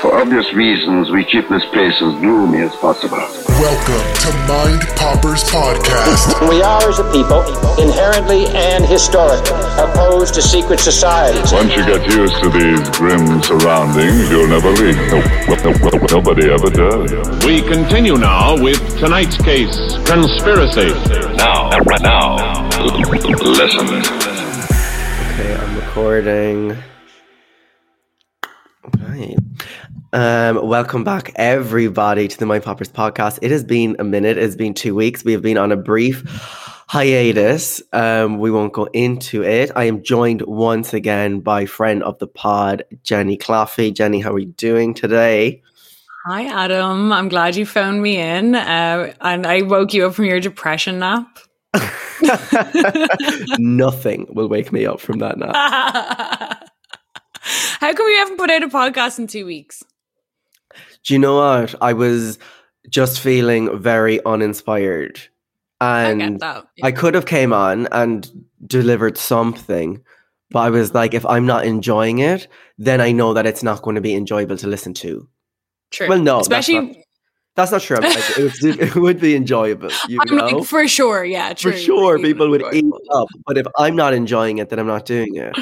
For obvious reasons, we keep this place as gloomy as possible. Welcome to Mind Poppers Podcast. We are, as a people, inherently and historically opposed to secret societies. Once you get used to these grim surroundings, you'll never leave. No, no, no, nobody ever does. We continue now with tonight's case, conspiracy. Now, now, listen. Okay, I'm recording. Right. Um, welcome back, everybody, to the Mind Poppers podcast. It has been a minute. It's been two weeks. We have been on a brief hiatus. Um, we won't go into it. I am joined once again by friend of the pod, Jenny Claffey. Jenny, how are you doing today? Hi, Adam. I'm glad you phoned me in. Uh, and I woke you up from your depression nap. Nothing will wake me up from that nap. How come you haven't put out a podcast in two weeks? Do you know what? I was just feeling very uninspired. And I that. I could have came on and delivered something, but I was like, if I'm not enjoying it, then I know that it's not going to be enjoyable to listen to. True. Well, no, especially that's not true. I'm like, it, would, it would be enjoyable. You I'm know? like for sure. Yeah, true. for sure, It would be people would eat up. But if I'm not enjoying it, then I'm not doing it.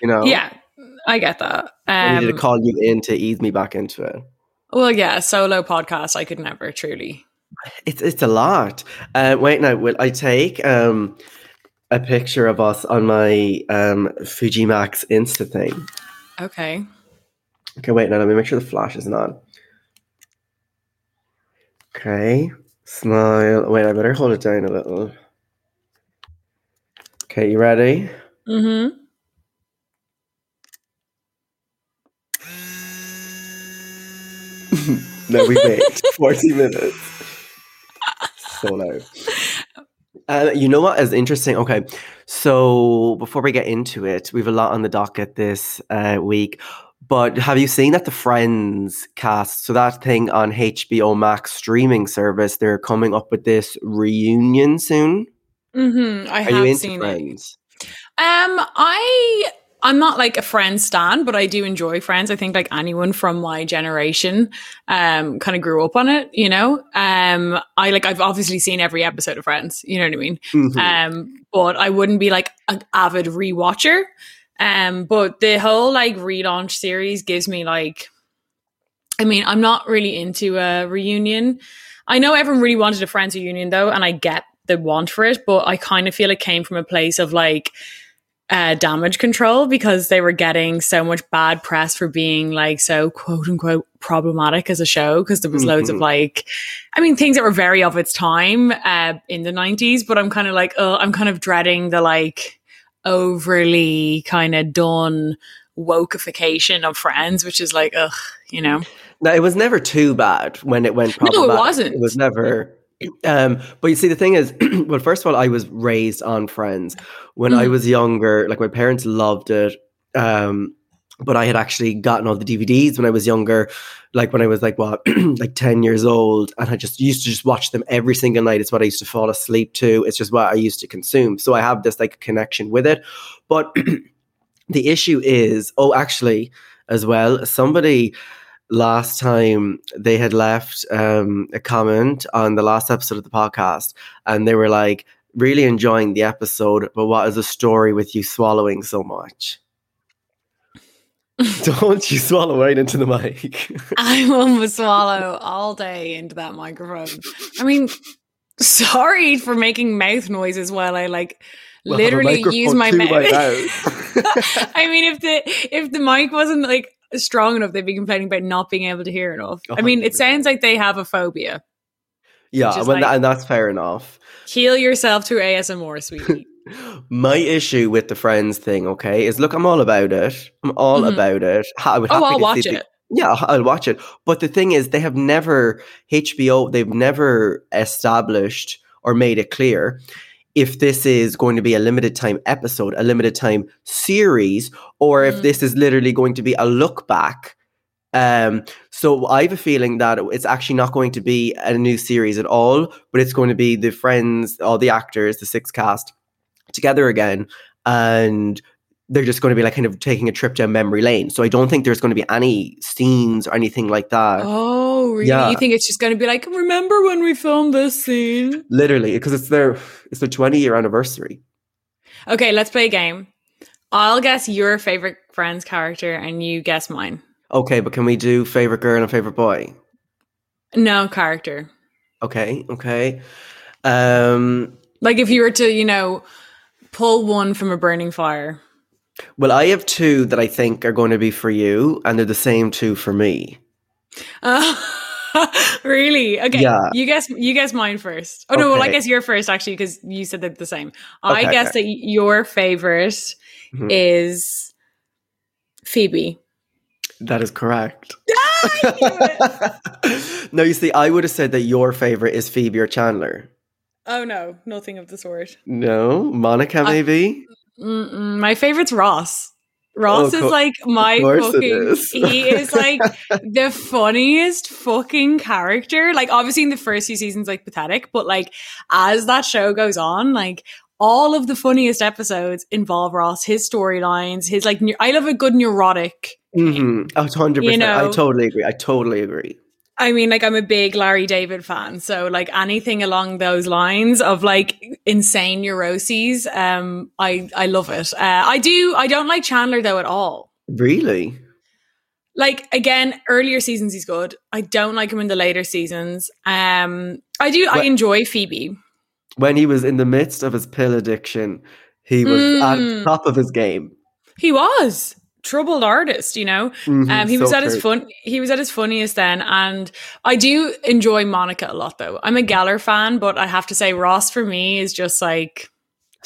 You know? Yeah, I get that. I needed to Um, call you in to ease me back into it. well, yeah, solo podcast. I could never truly. It's it's a lot. Uh, wait now, will I take um, a picture of us on my um, Fujimax Insta thing? Okay. Okay, wait now. Let me make sure the flash isn't on. Okay, smile. Wait, I better hold it down a little. Okay, you ready? Mm-hmm. No, we wait 40 minutes. So loud. Uh, you know what is interesting? Okay, so before we get into it, we have a lot on the docket this uh, week. But have you seen that the Friends cast? So that thing on HBO Max streaming service, they're coming up with this reunion soon. Mm-hmm. I Are have you into seen it. Friends? Um, I I'm not like a Friends stan, but I do enjoy Friends. I think like anyone from my generation, um, kind of grew up on it. You know, um, I like I've obviously seen every episode of Friends. You know what I mean? Mhm. Um, but I wouldn't be like an avid rewatcher. Um, but the whole like relaunch series gives me like, I mean, I'm not really into a reunion. I know everyone really wanted a Friends reunion though, and I get the want for it, but I kind of feel it came from a place of like uh, damage control because they were getting so much bad press for being like so quote unquote problematic as a show because there was loads of Mhm. like, I mean, things that were very of its time uh, in the 90s, but I'm kind of like, oh, I'm kind of dreading the like overly kind of done wokeification of friends, which is like, ugh, you know? No, it was never too bad when it went. No, it wasn't. It was never. Um, but you see, the thing is, well, first of all, I was raised on Friends. When I Mhm. was younger, like my parents loved it. Um, but I had actually gotten all the DVDs when I was younger, like when I was like what, like ten years old, and I just used to just watch them every single night. It's what I used to fall asleep to. It's just what I used to consume. So I have this like connection with it. But the issue is, oh, actually, as well, somebody last time they had left um, a comment on the last episode of the podcast, and they were like, really enjoying the episode, but what is the story with you swallowing so much? Don't you swallow right into the mic. I will swallow all day into that microphone. I mean, sorry for making mouth noises while I like We'll literally use my mouth. I mean, if the if the mic wasn't like strong enough, they'd be complaining about not being able to hear enough. I mean, it sounds like they have a phobia. yeah, Which is well, like- that, and that's fair enough. Heal yourself through ASMR, sweetie. My issue with the Friends thing, okay, is look, I'm all about it. I'm all Mhm. about it. I would Oh, I'll watch the- it. yeah, I'll watch it. But the thing is, they have never HBO. They've never established or made it clear if this is going to be a limited time episode, a limited time series, or if Mm. this is literally going to be a look back. Um, so I have a feeling that it's actually not going to be a new series at all, but it's going to be the friends, all the actors, the six cast together again, and they're just going to be like kind of taking a trip down memory lane. So I don't think there's going to be any scenes or anything like that. Oh, really? yeah. You think it's just going to be like, remember when we filmed this scene? Literally, because it's their it's their 20 year anniversary. Okay, let's play a game. I'll guess your favorite Friends character and you guess mine. Okay, but can we do favorite girl and favorite boy? No character. Okay, okay. Um, Like if you were to, you know, pull one from a burning fire. Well, I have two that I think are going to be for you, and they're the same two for me. Uh, really? Okay. Yeah. You guess you guess mine first. Oh no, well I Okay. guess your first actually because you said they're the same. I guess okay. that your favorite Mhm. is Phoebe. That is correct. no, you see, I would have said that your favorite is Phoebe or Chandler. Oh no, nothing of the sort. No, Monica, maybe. Mm-mm. My favorite's Ross. Ross Oh, is like my fucking. is. he is like the funniest fucking character. Like obviously in the first few seasons, like pathetic, but like as that show goes on, like all of the funniest episodes involve Ross. His storylines, his like. neu- I love a good neurotic. Mm-hmm. A hundred You percent. I totally agree. I totally agree. I mean, like I'm a big Larry David fan, so like anything along those lines of like insane neuroses, um, I I love it. Uh, I do. I don't like Chandler though at all. Really? like again earlier seasons he's good i don't like him in the later seasons um i do i enjoy phoebe When he was in the midst of his pill addiction, he was Mm. at top of his game. he was troubled artist you know? Mhm, um he so was at his fun he was at his funniest then and i do enjoy monica a lot though. I'm a geller fan but i have to say ross for me is just like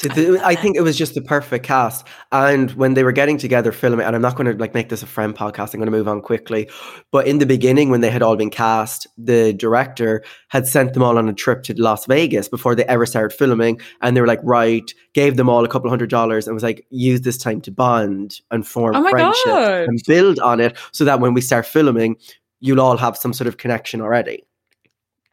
I think it was just the perfect cast. And when they were getting together filming, and I'm not going to like make this a friend podcast, I'm going to move on quickly. But in the beginning, when they had all been cast, the director had sent them all on a trip to Las Vegas before they ever started filming. And they were like, right, gave them all a couple hundred dollars and was like, use this time to bond and form Oh friendship God. and build on it so that when we start filming, you'll all have some sort of connection already.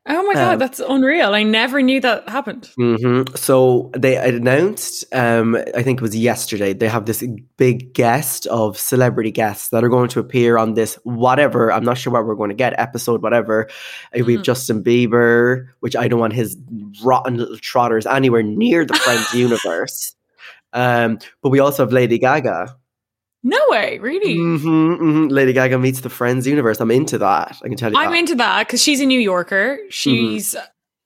Oh my god Um, that's unreal i never knew that happened hmm So they announced, um, I think it was yesterday, they have this big guest of celebrity guests that are going to appear on this whatever. I'm not sure what we're going to get, episode, whatever. Uh, We have Mhm. Justin Bieber, which I don't want his rotten little trotters anywhere near the Friends universe. Um, but we also have Lady Gaga. No way really hmm hmm Lady Gaga meets the Friends universe. I'm into that. I can tell you. I'm that. into that because she's a New Yorker. Mm-hmm. She's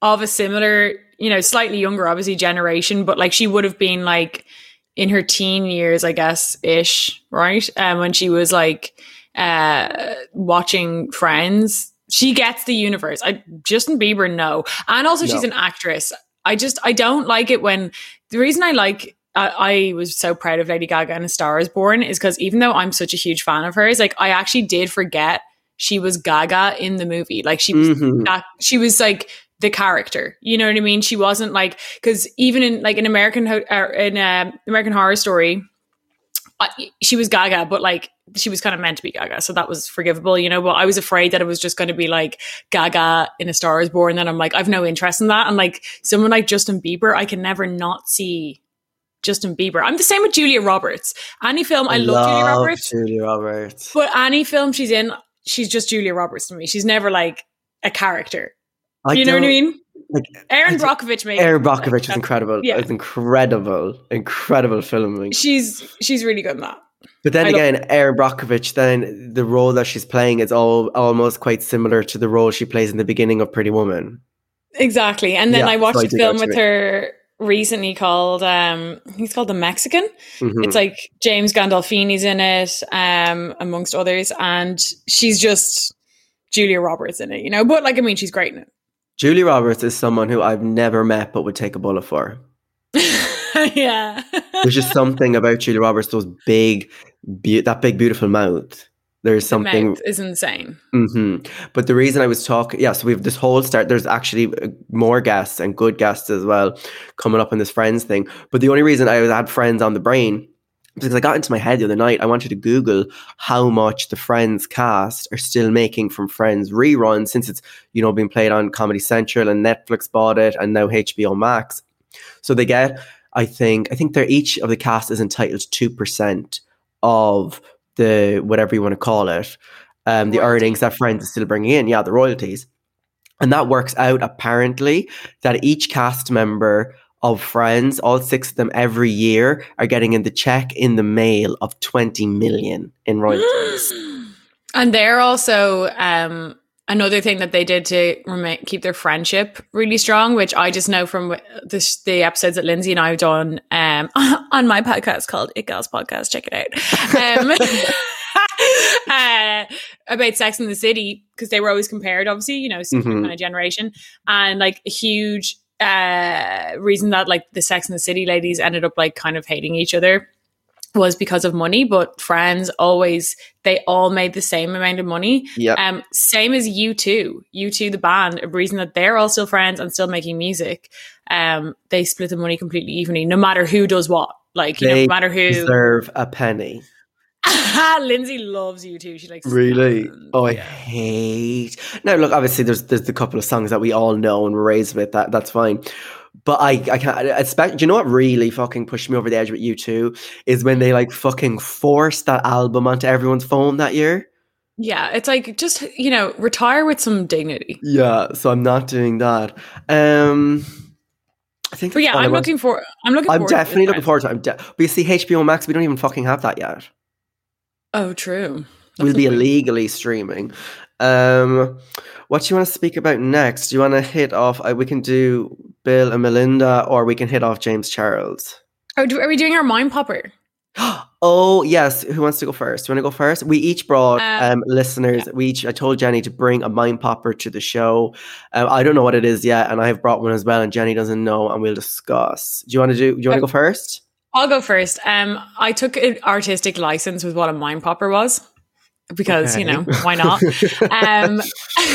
of a similar, you know, slightly younger, obviously, generation, but like she would have been like in her teen years, I guess, ish, right? Um, when she was like uh watching Friends. She gets the universe. I Justin Bieber, no. And also she's an actress. I just I don't like it when the reason I like I, I was so proud of Lady Gaga and A Star is Born is because even though I'm such a huge fan of hers, like I actually did forget she was Gaga in the movie. Like she was Mhm. that she was like the character. You know what I mean? She wasn't like because even in like an American Ho- uh, in uh, American Horror Story, uh, she was Gaga, but like she was kind of meant to be Gaga, so that was forgivable, you know. But I was afraid that it was just going to be like Gaga in A Star Is Born. Then I'm like, I've no interest in that. And like someone like Justin Bieber, I can never not see Justin Bieber. I'm the same with Julia Roberts. Any film, I, love, Julia Roberts, Julia Roberts. but any film she's in, she's just Julia Roberts to me. She's never like a character. I you know what I mean? Like Erin I Brockovich made Erin Brockovich is incredible. yeah. It's incredible, incredible filming. She's she's really good in that. But then I again, Erin Brockovich, then the role that she's playing is all almost quite similar to the role she plays in the beginning of Pretty Woman. Exactly. And then Yeah, I watched so I a film with her recently called um he's called The Mexican. Mhm. It's like James Gandolfini's in it, um, amongst others, and she's just Julia Roberts in it, you know. But like I mean she's great in Julie Roberts is someone who I've never met but would take a bullet for. yeah. There's just something about Julia Roberts, those big, be- that big, beautiful mouth. There's something. mouth is insane. hmm But the reason I was talking, yeah, so we have this whole start. There's actually uh, more guests and good guests as well coming up in this friends thing. But the only reason I had friends on the brain is because I got into my head the other night. I wanted to Google how much the Friends cast are still making from Friends reruns since it's you know being played on Comedy Central and Netflix bought it and now HBO Max. So they get, I think, I think they're each of the cast is entitled to two percent of the whatever you want to call it, um, the Royalties. earnings that Friends is still bringing in. Yeah, the royalties. And that works out apparently that each cast member of Friends, all six of them every year, are getting in the check in the mail of 20 million in royalties. And they're also um, another thing that they did to remain, keep their friendship really strong, which I just know from the, the episodes that Lindsay and I have done um, on my podcast called It Girls Podcast. Check it out. Um, uh, about Sex in the City because they were always compared, obviously, you know, same Mhm. kind of generation, and like a huge uh reason that like the Sex in the City ladies ended up like kind of hating each other was because of money but friends always they all made the same amount of money yeah. um same as U2, you two the band a reason that they're all still friends and still making music um they split the money completely evenly no matter who does what like you know no matter who Deserve a penny. Lindsay loves U2 she likes Really? Oh, I yeah. hate. Now, look, obviously, there's there's a couple of songs that we all know and we're raised with. That that's fine. But I I can't. I expect. Do you know what really fucking pushed me over the edge with U2 is when they like fucking forced that album onto everyone's phone that year. yeah it's like just you know retire with some dignity Yeah, so I'm not doing that. Um, I think. but yeah I'm looking for I'm looking I'm definitely looking forward to it. I'm de- but you see, HBO Max, we don't even fucking have that yet. oh true We'll be illegally streaming. Um, what do you want to speak about next? Do you want to hit off? Uh, we can do Bill and Melinda, or we can hit off James Charles. oh do, are we doing our mind popper Oh yes, who wants to go first? Do you want to go first? We each brought Uh, um, listeners. We each. I told Jenny to bring a mind popper to the show. Um, I don't know what it is yet, and I have brought one as well, and Jenny doesn't know, and we'll discuss. Do you want to do? Do you want to go first? I'll go first. Um, I took an artistic license with what a mind popper was because you know why not. um,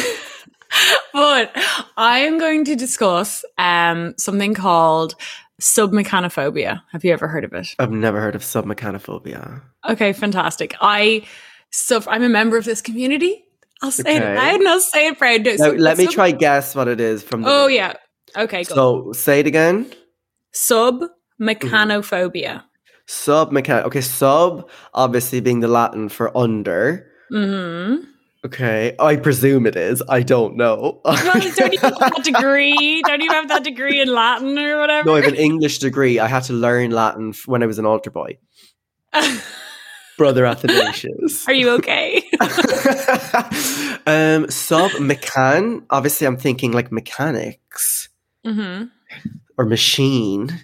but I am going to discuss um something called submechanophobia. Have you ever heard of it? I've never heard of submechanophobia. Okay, fantastic. I so I'm a member of this community. I'll say it Okay. loud and I'll say it proud. No, so- let me sub- try guess what it is from. The Oh name. yeah. Okay. So say it again. Submechanophobia. Sub mechanic. Okay, sub obviously being the Latin for under. Mm-hmm. Okay, I presume it is. I don't know. Well, don't even have that degree. Don't even have that degree in Latin or whatever. no, I have an English degree. I had to learn Latin f- when I was an altar boy. Brother Athanasius. Are you okay? um, sub mechan. Obviously, I'm thinking like mechanics hmm or machine.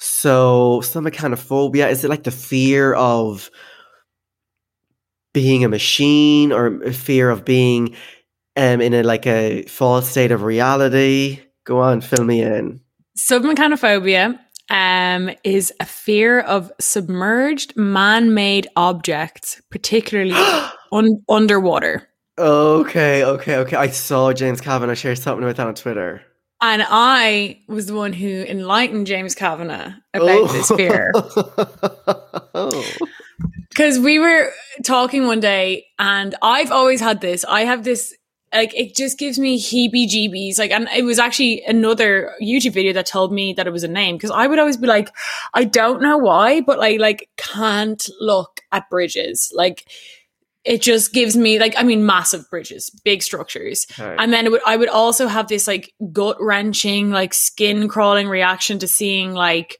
So, submechanophobia is it like the fear of being a machine or a fear of being um, in a like a false state of reality? Go on, fill me in. Submechanophobia um, is a fear of submerged man-made objects, particularly un- underwater. Okay, okay, okay. I saw James Kavanagh share something about that on Twitter. And I was the one who enlightened James Kavanagh about this fear. oh. Because we were talking one day, and I've always had this. I have this, like, it just gives me heebie jeebies. Like, and it was actually another YouTube video that told me that it was a name. Because I would always be like, I don't know why, but I, like, can't look at bridges. Like, it just gives me, like, I mean, massive bridges, big structures. Okay. And then it would, I would also have this like gut wrenching, like skin crawling reaction to seeing like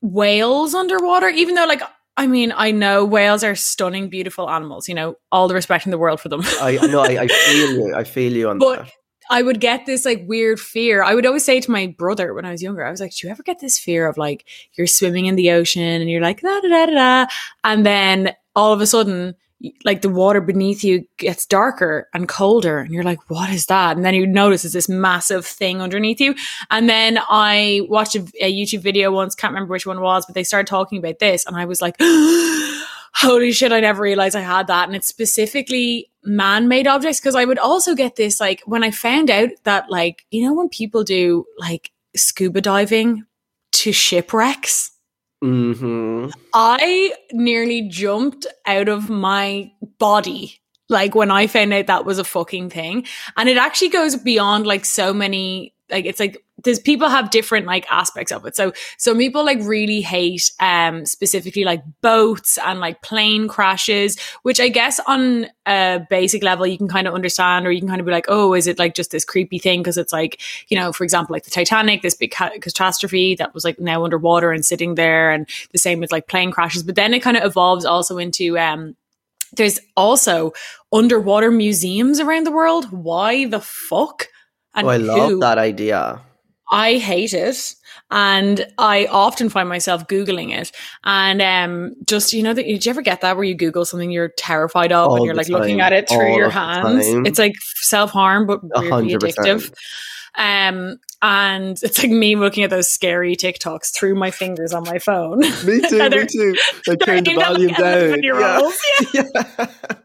whales underwater, even though like, I mean, I know whales are stunning, beautiful animals, you know, all the respect in the world for them. I I know I, I feel you. I feel you on But- that. I would get this like weird fear. I would always say to my brother when I was younger, I was like, Do you ever get this fear of like you're swimming in the ocean and you're like, da da da da da. And then all of a sudden like the water beneath you gets darker and colder and you're like what is that? And then you notice it's this massive thing underneath you. And then i watched a, a youtube video once can't remember which one was but they started talking about this and i was like holy shit i never realized i had that. And it's specifically man-made objects because i would also get this like when i found out that like you know when people do like scuba diving to shipwrecks hmm I nearly jumped out of my body like when I found out that was a fucking thing. And it actually goes beyond like so many like it's like there's people have different like aspects of it. So some people like really hate um specifically like boats and like plane crashes, which I guess on a basic level you can kind of understand or you can kind of be like, "Oh, is it like just this creepy thing because it's like, you know, for example, like the Titanic, this big ca- catastrophe that was like now underwater and sitting there and the same with like plane crashes." But then it kind of evolves also into um there's also underwater museums around the world. Why the fuck? And Oh, I love who? that idea. I hate it. And I often find myself Googling it. And um, just, you know, that did you ever get that where you Google something you're terrified of All and you're like looking at it through All your hands? time. It's like self harm, but weirdly addictive. Um, and it's like me looking at those scary TikToks through my fingers on my phone. Me too, me too. I they're turned the volume down. 11-year-olds. Yeah.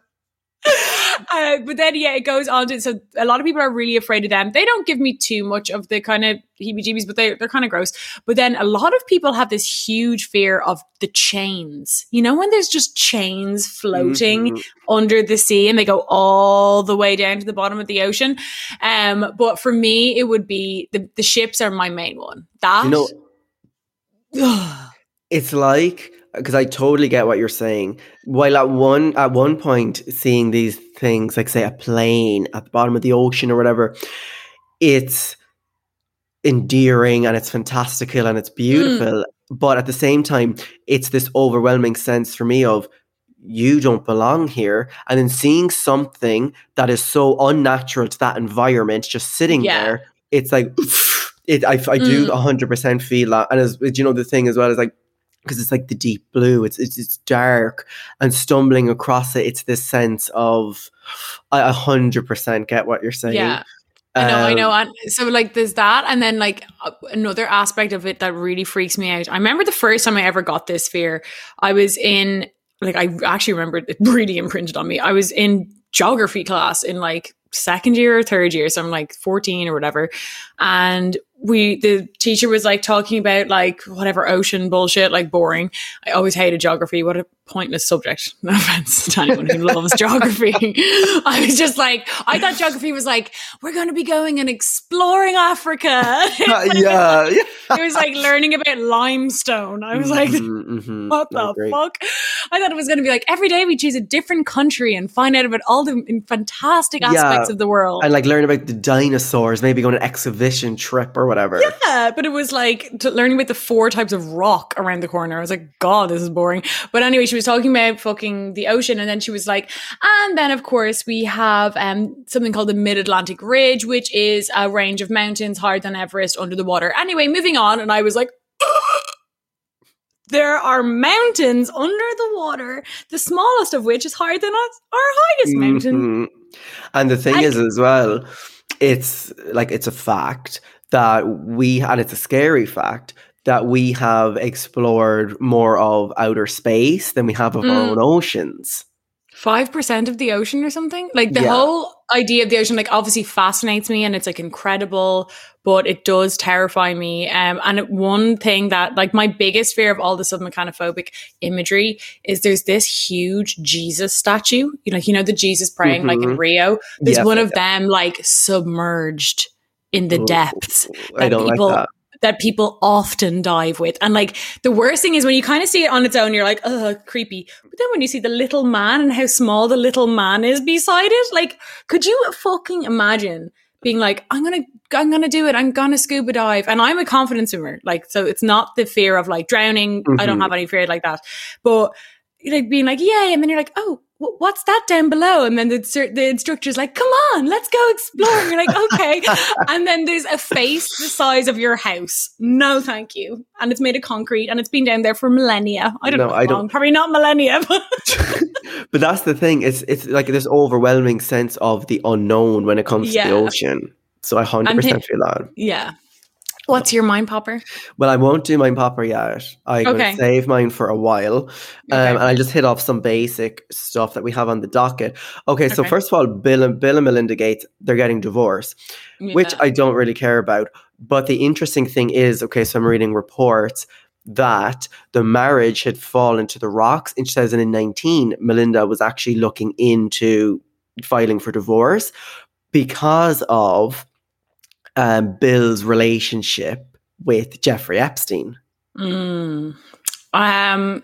uh, but then yeah, it goes on to so a lot of people are really afraid of them. They don't give me too much of the kind of heebie-jeebies, but they they're kind of gross. But then a lot of people have this huge fear of the chains. You know, when there's just chains floating Mhm. under the sea and they go all the way down to the bottom of the ocean. Um, but for me, it would be the the ships are my main one. That You know, it's like because I totally get what you're saying. While at one at one point seeing these things, like say a plane at the bottom of the ocean or whatever, it's endearing and it's fantastical and it's beautiful. But at the same time, it's this overwhelming sense for me of you don't belong here. And then seeing something that is so unnatural to that environment just sitting Yeah. there, it's like it I, I do Mm. 100% feel that. And as you know, the thing as well is like because it's like the deep blue, it's, it's it's dark, and stumbling across it, it's this sense of I 100% get what you're saying. yeah. I know, I know. Um, And so, like, there's that. And then, like, another aspect of it that really freaks me out. I remember the first time I ever got this fear, I was in, like, I actually remember it really imprinted on me. I was in geography class in like second year or third year. So I'm like 14 or whatever. And we, the teacher was like talking about like whatever ocean bullshit, like boring. I always hated geography. What pointless subject. No offense to anyone who loves geography. I was just like, I thought geography was like, we're going to be going and exploring Africa. yeah, yeah. it was like learning about limestone. I was like, Mhm, mhm. what the fuck? I thought it was going to be like every day we choose a different country and find out about all the fantastic Yeah. aspects of the world. And like learn about the dinosaurs, maybe go on an exhibition trip or whatever. Yeah, but it was like to learning about the four types of rock around the corner. I was like, God, this is boring. But anyway, she was talking about fucking the ocean, and then she was like, and then of course we have um something called the Mid Atlantic Ridge, which is a range of mountains higher than Everest under the water. Anyway, moving on, and I was like. There are mountains under the water, the smallest of which is higher than us, our highest mountain. Mhm. And the thing And- is, as well, it's like it's a fact that we, and it's a scary fact that we have explored more of outer space than we have of our Mm. own oceans. five percent of the ocean or something. Like the Yeah. whole idea of the ocean, like obviously fascinates me and it's like incredible, but it does terrify me. Um, and it- one thing that like my biggest fear of all the submechanophobic imagery is there's this huge Jesus statue. You know, you know the Jesus praying like in Mhm. Rio. There's Yes, one of them like submerged in the Ooh, depths I don't people like that. That people often dive with. And like the worst thing is when you kind of see it on its own, you're like, oh, creepy. But then when you see the little man and how small the little man is beside it, like, could you fucking imagine being like, I'm gonna, I'm gonna do it. I'm gonna scuba dive. And I'm a confident swimmer. Like, so it's not the fear of like drowning. I don't Mhm. have any fear like that. But like being like, yay. And then you're like, oh, what's that down below? And then the, the instructor's like, come on, let's go explore. And you're like, okay. and then there's a face the size of your house. No, thank you. And it's made of concrete and it's been down there for millennia. I don't No, know. I don't-. Probably not millennia, but But that's the thing. It's it's like this overwhelming sense of the unknown when it comes to the ocean. So I hundred And percent thi- feel that. Yeah. What's your mind popper? Well, I won't do mind popper yet. I will Okay. save mine for a while. Um, Okay. and I'll just hit off some basic stuff that we have on the docket. Okay, so Okay. first of all, Bill and Bill and Melinda Gates, they're getting divorced, which I don't really care about. But the interesting thing is, okay, so I'm reading reports that the marriage had fallen to the rocks in 2019. Melinda was actually looking into filing for divorce because of um, Bill's relationship with Jeffrey Epstein. Mm. Um,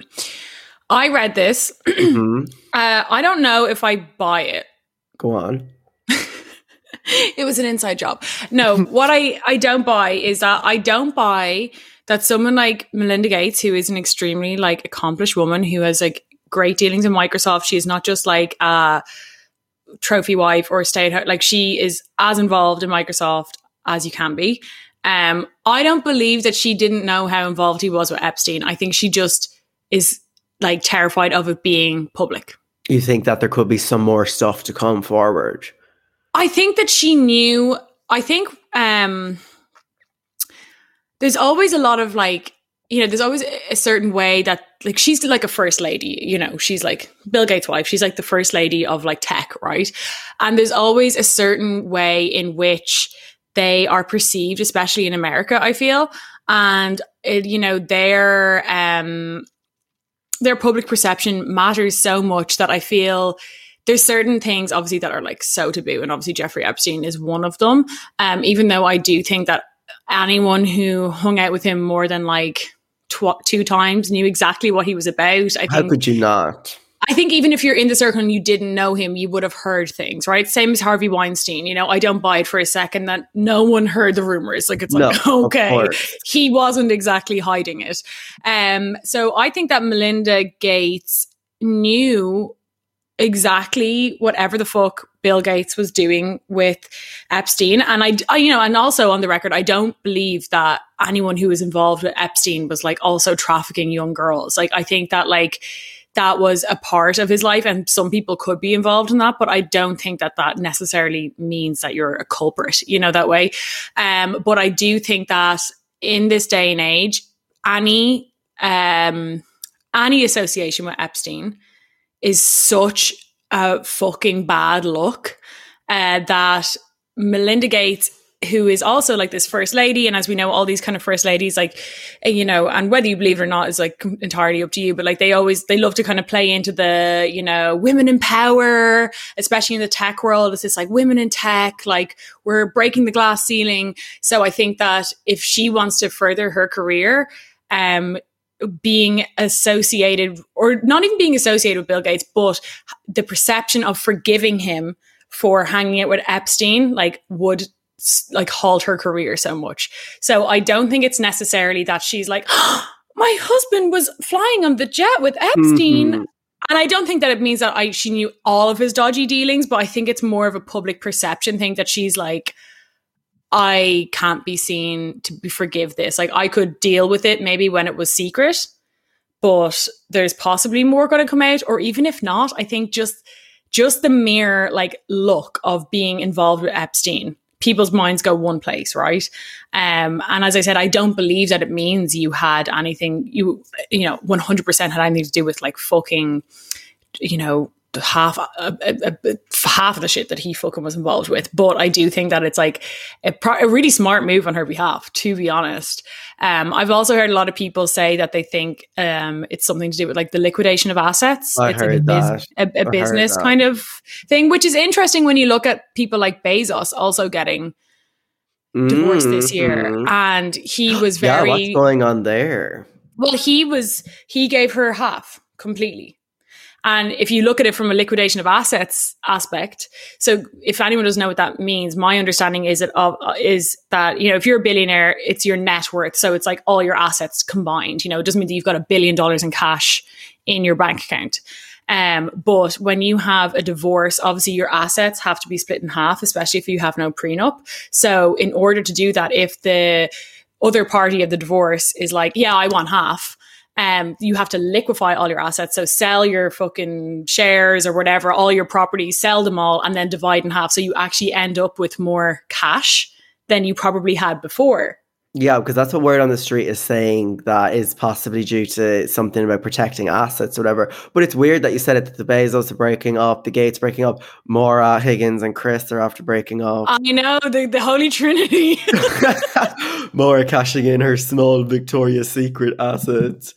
I read this. Mhm. Uh, I don't know if I buy it. Go on. it was an inside job. No, what I I don't buy is that I don't buy that someone like Melinda Gates, who is an extremely like accomplished woman who has like great dealings in Microsoft, she is not just like a trophy wife or a stay at home. Like she is as involved in Microsoft as you can be. Um, I don't believe that she didn't know how involved he was with Epstein. I think she just is like terrified of it being public. You think that there could be some more stuff to come forward? I think that she knew. I think um, there's always a lot of like, you know, there's always a- a certain way that like she's like a first lady. You know, she's like Bill Gates' wife. She's like the first lady of like tech, right? And there's always a certain way in which they are perceived, especially in America. I feel, and it, you know, their um, their public perception matters so much that I feel there's certain things obviously that are like so taboo and obviously Jeffrey Epstein is one of them um even though I do think that anyone who hung out with him more than like tw- two times knew exactly what he was about I How think could you not? I think even if you're in the circle and you didn't know him, you would have heard things, right? Same as Harvey Weinstein. You know, I don't buy it for a second that no one heard the rumors. Like it's like, No, of okay, he wasn't exactly hiding it. Um, so I think that Melinda Gates knew exactly whatever the fuck Bill Gates was doing with Epstein. And I, I, you know, and also on the record, I don't believe that anyone who was involved with Epstein was like also trafficking young girls. Like, I think that like, that was a part of his life and some people could be involved in that but i don't think that that necessarily means that you're a culprit you know that way. Um but i do think that in this day and age any um any association with epstein is such a fucking bad look uh, that melinda gates who is also like this first lady. And as we know all these kind of first ladies like uh, you know and whether you believe it or not is like entirely up to you. But like they always they love to kind of play into the you know women in power especially in the tech world. It's this like women in tech like we're breaking the glass ceiling. So i think that if she wants to further her career um being associated or not even being associated with bill gates but the perception of forgiving him for hanging out with epstein like would like halt her career so much. So I don't think it's necessarily that she's like, my husband was flying on the jet with Epstein. Mhm. And I don't think that it means that I she knew all of his dodgy dealings, but I think it's more of a public perception thing that she's like, I can't be seen to be forgive this. Like I could deal with it maybe when it was secret, but there's possibly more going to come out. Or even if not, I think just just the mere like look of being involved with Epstein, people's minds go one place, right? Um, and as I said, I don't believe that it means you had anything you you know one hundred percent had anything to do with like fucking you know half uh, uh, uh, half of the shit that he fucking was involved with. But I do think that it's like a, a really smart move on her behalf, to be honest. Um, I've also heard a lot of people say that they think um, it's something to do with like the liquidation of assets. I it's like a, heard bus- a, a heard business kind of thing, which is interesting when you look at people like Bezos also getting divorced this year, Mhm. and he was Yeah, very what's going on there? well, he was he gave her half completely. And if you look at it from a liquidation of assets aspect, so if anyone doesn't know what that means, my understanding is that of is that you know if you're a billionaire, it's your net worth, so it's like all your assets combined. You know, it doesn't mean that you've got a billion dollars in cash in your bank account. Um, but when you have a divorce, obviously your assets have to be split in half, especially if you have no prenup. So in order to do that, if the other party of the divorce is like, yeah, I want half, um, you have to liquefy all your assets. So sell your fucking shares or whatever, all your properties, sell them all, and then divide in half. So you actually end up with more cash than you probably had before. Yeah, because that's what word on the street is saying that is possibly due to something about protecting assets or whatever. But it's weird that you said it that the Bezos are breaking up, the Gates breaking up, Maura, Higgins, and Chris are after breaking up. I know the, the Holy Trinity. Maura cashing in her small Victoria's Secret assets.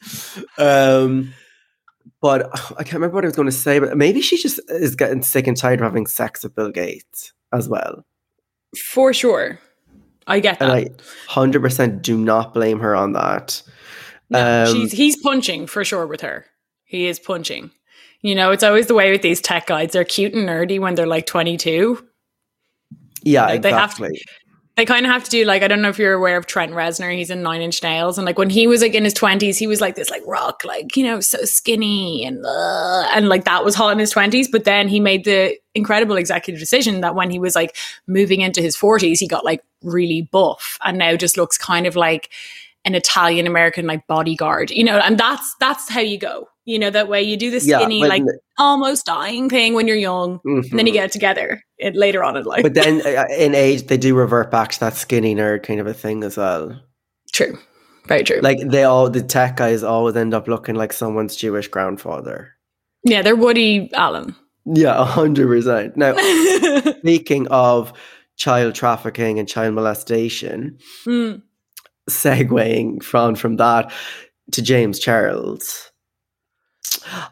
Um, but I can't remember what I was going to say, but maybe she just is getting sick and tired of having sex with Bill Gates as well. For sure. I get that. And I 100% do not blame her on that. No, Um, she's he's punching for sure with her. He is punching. You know, it's always the way with these tech guys. They're cute and nerdy when they're like 22. Yeah, Like, they have to- exactly. They kind of have to do like I don't know if you're aware of Trent Reznor. He's in Nine Inch Nails, and like when he was like in his 20s, he was like this like rock, like you know, so skinny and uh, and like that was hot in his 20s. But then he made the incredible executive decision that when he was like moving into his 40s, he got like really buff and now just looks kind of like an Italian American like bodyguard, you know, and that's that's how you go. You know, that way you do the skinny, but- like almost dying thing when you're young, and then you Mhm. get it together it, later on in life. But then uh, in age, they do revert back to that skinny nerd kind of a thing as well. true, very true. Like they all, the tech guys always end up looking like someone's Jewish grandfather. yeah, they're Woody Allen. Yeah, a hundred percent. Now, speaking of child trafficking and child molestation, Mm, segueing from from that to James Charles.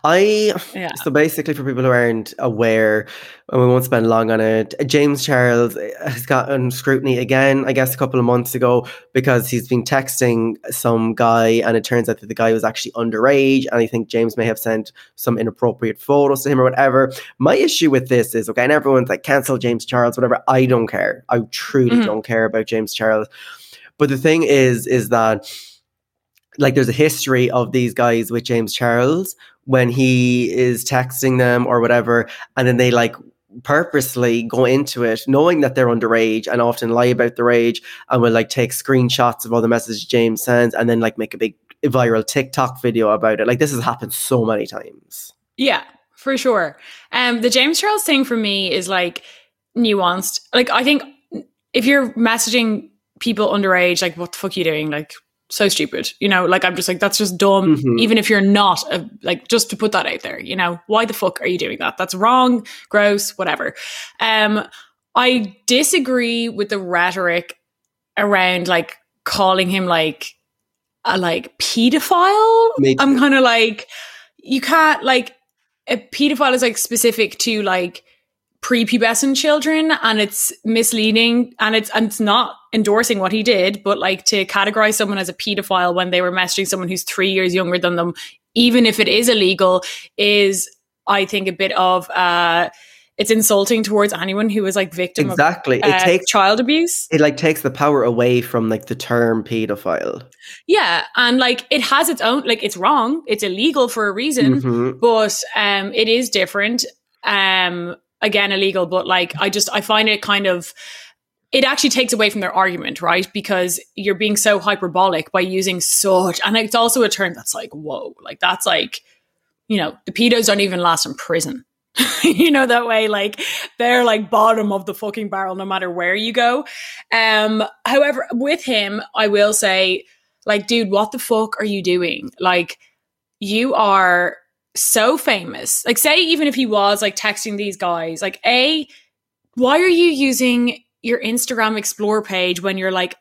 I yeah. so basically for people who aren't aware, and we won't spend long on it, James Charles has gotten scrutiny again, I guess a couple of months ago, because he's been texting some guy and it turns out that the guy was actually underage and I think James may have sent some inappropriate photos to him or whatever. My issue with this is okay, and everyone's like cancel James Charles, whatever. I don't care. I truly Mhm. don't care about James Charles. But the thing is, is that like there's a history of these guys with James Charles when he is texting them or whatever, and then they like purposely go into it knowing that they're underage and often lie about their age and will like take screenshots of all the messages James sends and then like make a big viral TikTok video about it. Like this has happened so many times. Yeah, for sure. Um, the James Charles thing for me is like nuanced. Like, I think if you're messaging people underage, like, what the fuck are you doing? Like, so stupid. You know, like, I'm just like, that's just dumb. Mhm. Even if you're not, a, like, just to put that out there, you know, why the fuck are you doing that? That's wrong, gross, whatever. Um, I disagree with the rhetoric around like calling him like a like pedophile. I'm kind of like, you can't like a pedophile is like specific to like prepubescent children and it's misleading and it's and it's not endorsing what he did but like to categorize someone as a pedophile when they were messaging someone who's 3 years younger than them even if it is illegal is i think a bit of uh it's insulting towards anyone who is like victim Exactly. of it uh, takes child abuse it like takes the power away from like the term pedophile. yeah and like it has its own like it's wrong it's illegal for a reason Mhm. but um it is different um again illegal but like i just i find it kind of it actually takes away from their argument right? Because you're being so hyperbolic by using such and it's also a term that's like whoa like that's like you know the pedos don't even last in prison. You know that way like they're like bottom of the fucking barrel no matter where you go. Um however with him i will say like dude what the fuck are you doing? Like you are so famous. Like, say, even if he was like texting these guys, like, A, why are you using your Instagram explore page when you're like,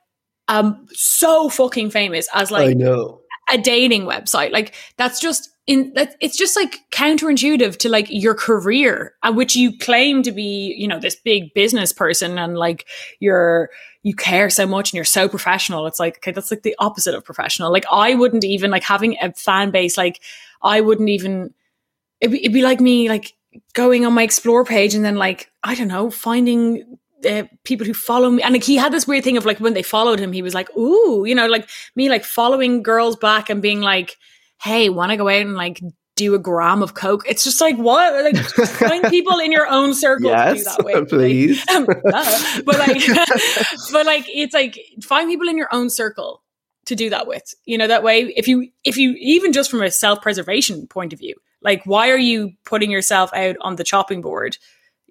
um, so fucking famous as I like know. a dating website? Like, that's just in that it's just like counterintuitive to like your career, uh, which you claim to be, you know, this big business person and like you're, you care so much and you're so professional. It's like, okay, that's like the opposite of professional. Like, I wouldn't even like having a fan base, like, I wouldn't even. It'd be, it'd be like me, like going on my explore page and then, like I don't know, finding uh, people who follow me. And like he had this weird thing of like when they followed him, he was like, "Ooh," you know, like me, like following girls back and being like, "Hey, want to go out and like do a gram of coke?" It's just like what, like find people in your own circle to do Yes, that with, like, please. um, duh. but like, but like, it's like find people in your own circle to do that with. You know, that way, if you, if you, even just from a self preservation point of view, like, why are you putting yourself out on the chopping board?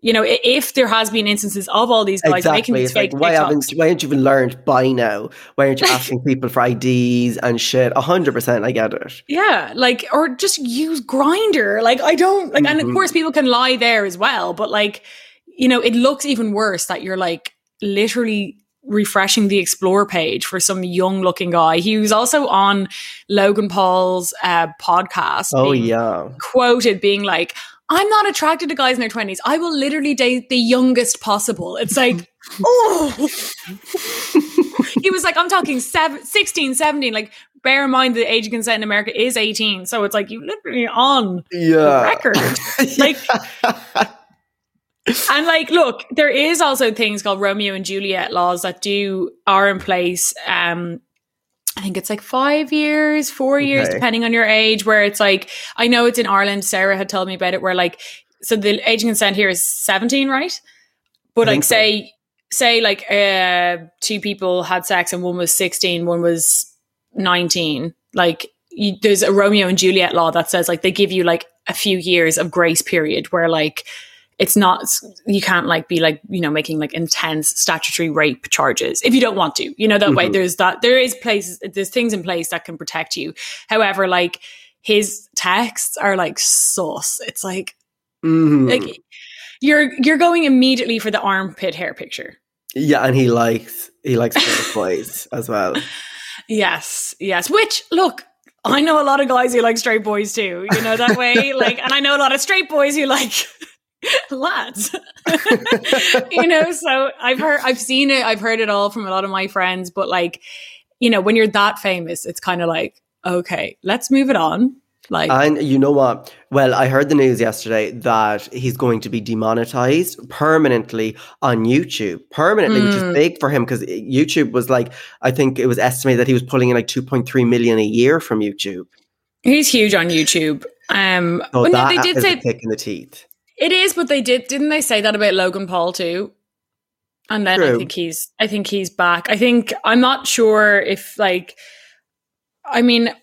You know, if there has been instances of all these guys making Exactly. these It's fake like, why haven't why haven't you even learned by now? Why aren't you asking people for IDs and shit? A hundred percent, I get it. yeah, like, or just use Grindr. Like, I don't like, and of Mhm. course, people can lie there as well, but like, you know, it looks even worse that you're like literally refreshing the explore page for some young looking guy. He was also on Logan Paul's uh, podcast. Oh yeah. quoted being like, I'm not attracted to guys in their 20s. I will literally date the youngest possible. It's like, oh. he was like, I'm talking seven, 16, 17. Like, bear in mind the age of consent in America is 18. So it's like, you literally on the Yeah. record. Like, and like, look, there is also things called Romeo and Juliet laws that do are in place. Um, I think it's like five years, four years, depending on your age. Where it's like, I know it's in Ireland. Sarah had told me about it. Where like, so the age of consent here is seventeen, right? But like, so. say, say like, uh, two people had sex and one was sixteen, one was nineteen. Like, you, there's a Romeo and Juliet law that says like they give you like a few years of grace period where like it's not you can't like be like you know making like intense statutory rape charges if you don't want to you know that way Mhm. there's that there is places there's things in place that can protect you however like his texts are like sauce it's like Mhm. like you're you're going immediately for the armpit hair picture yeah, and he likes he likes straight boys as well. Yes, yes. Which look, I know a lot of guys who like straight boys too. You know that way, like, and I know a lot of straight boys who like lads. you know, so I've heard, I've seen it, I've heard it all from a lot of my friends. But like, you know, when you're that famous, it's kind of like, okay, let's move it on. Like, And you know what? Well, I heard the news yesterday that he's going to be demonetized permanently on YouTube. Permanently, which is Mm. big for him because YouTube was like, I think it was estimated that he was pulling in like 2.3 million a year from YouTube. he's huge on YouTube. Um, So but no, they did is say a kick in the teeth. It is, but they did didn't they say that about Logan Paul too? And then I think he's I think he's back. I think I'm not sure if like I mean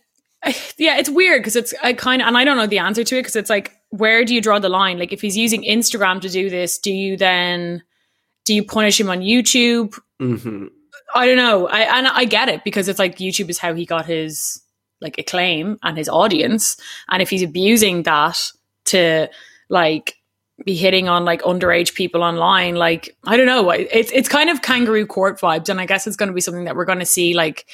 yeah, it's weird because it's I kind of and I don't know the answer to it because it's like where do you draw the line? Like if he's using Instagram to do this, do you then do you punish him on YouTube? hmm I don't know. I and I get it because it's like YouTube is how he got his like acclaim and his audience. And if he's abusing that to like be hitting on like underage people online, like I don't know. It's it's kind of kangaroo court vibes, and I guess it's going to be something that we're going to see like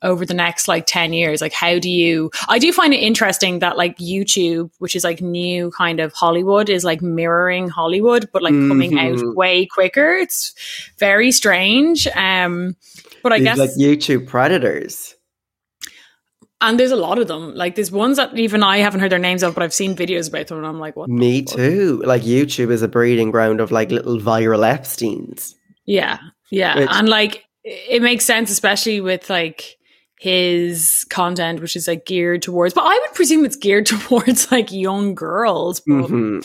over the next like 10 years like how do you i do find it interesting that like youtube which is like new kind of hollywood is like mirroring hollywood but like coming out Mhm. way quicker it's very strange um but i These guess like YouTube predators. And there's a lot of them like there's ones that even i haven't heard their names of but i've seen videos about them and i'm like what Me too. Like YouTube is a breeding ground of like little viral Epstein's. yeah yeah Which- and like it makes sense especially with like his content which is like geared towards but i would presume it's geared towards like young girls but hmm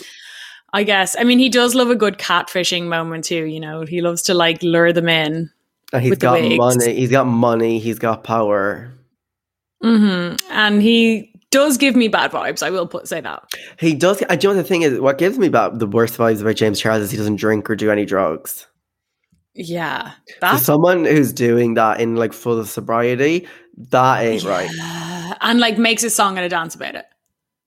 i guess i mean he does love a good catfishing moment too you know he loves to like lure them in And he's got money. He's got money. He's got power. Hmm and he does give me bad vibes i will put say that He does. I do you know the thing is. What gives me about the worst vibes about James Charles is he doesn't drink or do any drugs. yeah So someone who's doing that in like full sobriety, that ain't right. And like makes a song and a dance about it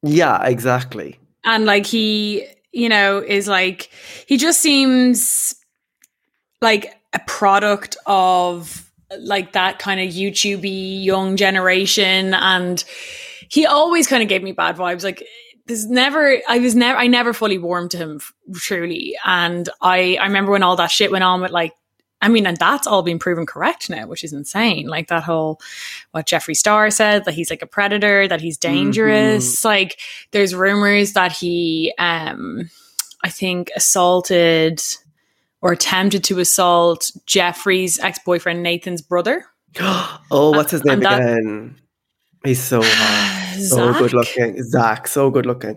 Yeah, exactly. and like he you know is like he just seems like a product of like that kind of youtubey young generation and he always kind of gave me bad vibes like there's never i was never i never fully warmed to him truly and i i remember when all that shit went on with like I mean, and that's all been proven correct now, which is insane. Like that whole what Jeffree Star said that he's like a predator, that he's dangerous. Like there's rumors that he um I think assaulted or attempted to assault Jeffree's ex-boyfriend Nathan's brother. oh, what's his name that- again? He's so hot. So good looking. Zach, so good looking.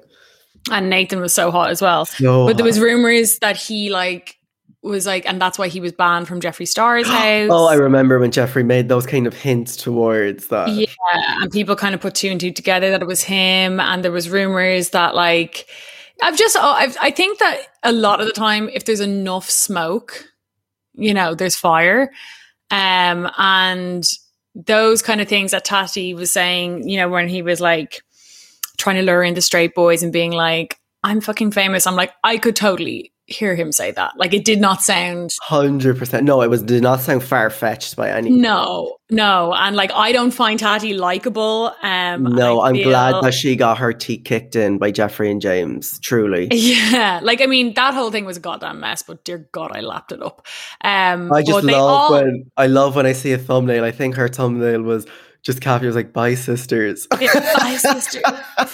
And Nathan was so hot as well. So but there was rumors that he like was like, and that's why he was banned from Jeffree Star's house. Oh, I remember when Jeffree made those kind of hints towards that. Yeah, and people kind of put two and two together that it was him, and there was rumors that like I've just oh, I've, I think that a lot of the time, if there's enough smoke, you know, there's fire, um, and those kind of things that Tati was saying, you know, when he was like trying to lure in the straight boys and being like, "I'm fucking famous," I'm like, I could totally hear him say that. Like it did not sound Hundred percent. No, it was did not sound far fetched by any. no, no, and like I don't find Tati likable. Um, No, I'm feel- glad that she got her teeth kicked in by Jeffree and James. Truly, Yeah, like I mean, that whole thing was a goddamn mess, but dear God, I lapped it up. Um, I just love all- when I love when I see a thumbnail. I think her thumbnail was just Kathy was like, "Bye, sisters." Yeah, bye, sister.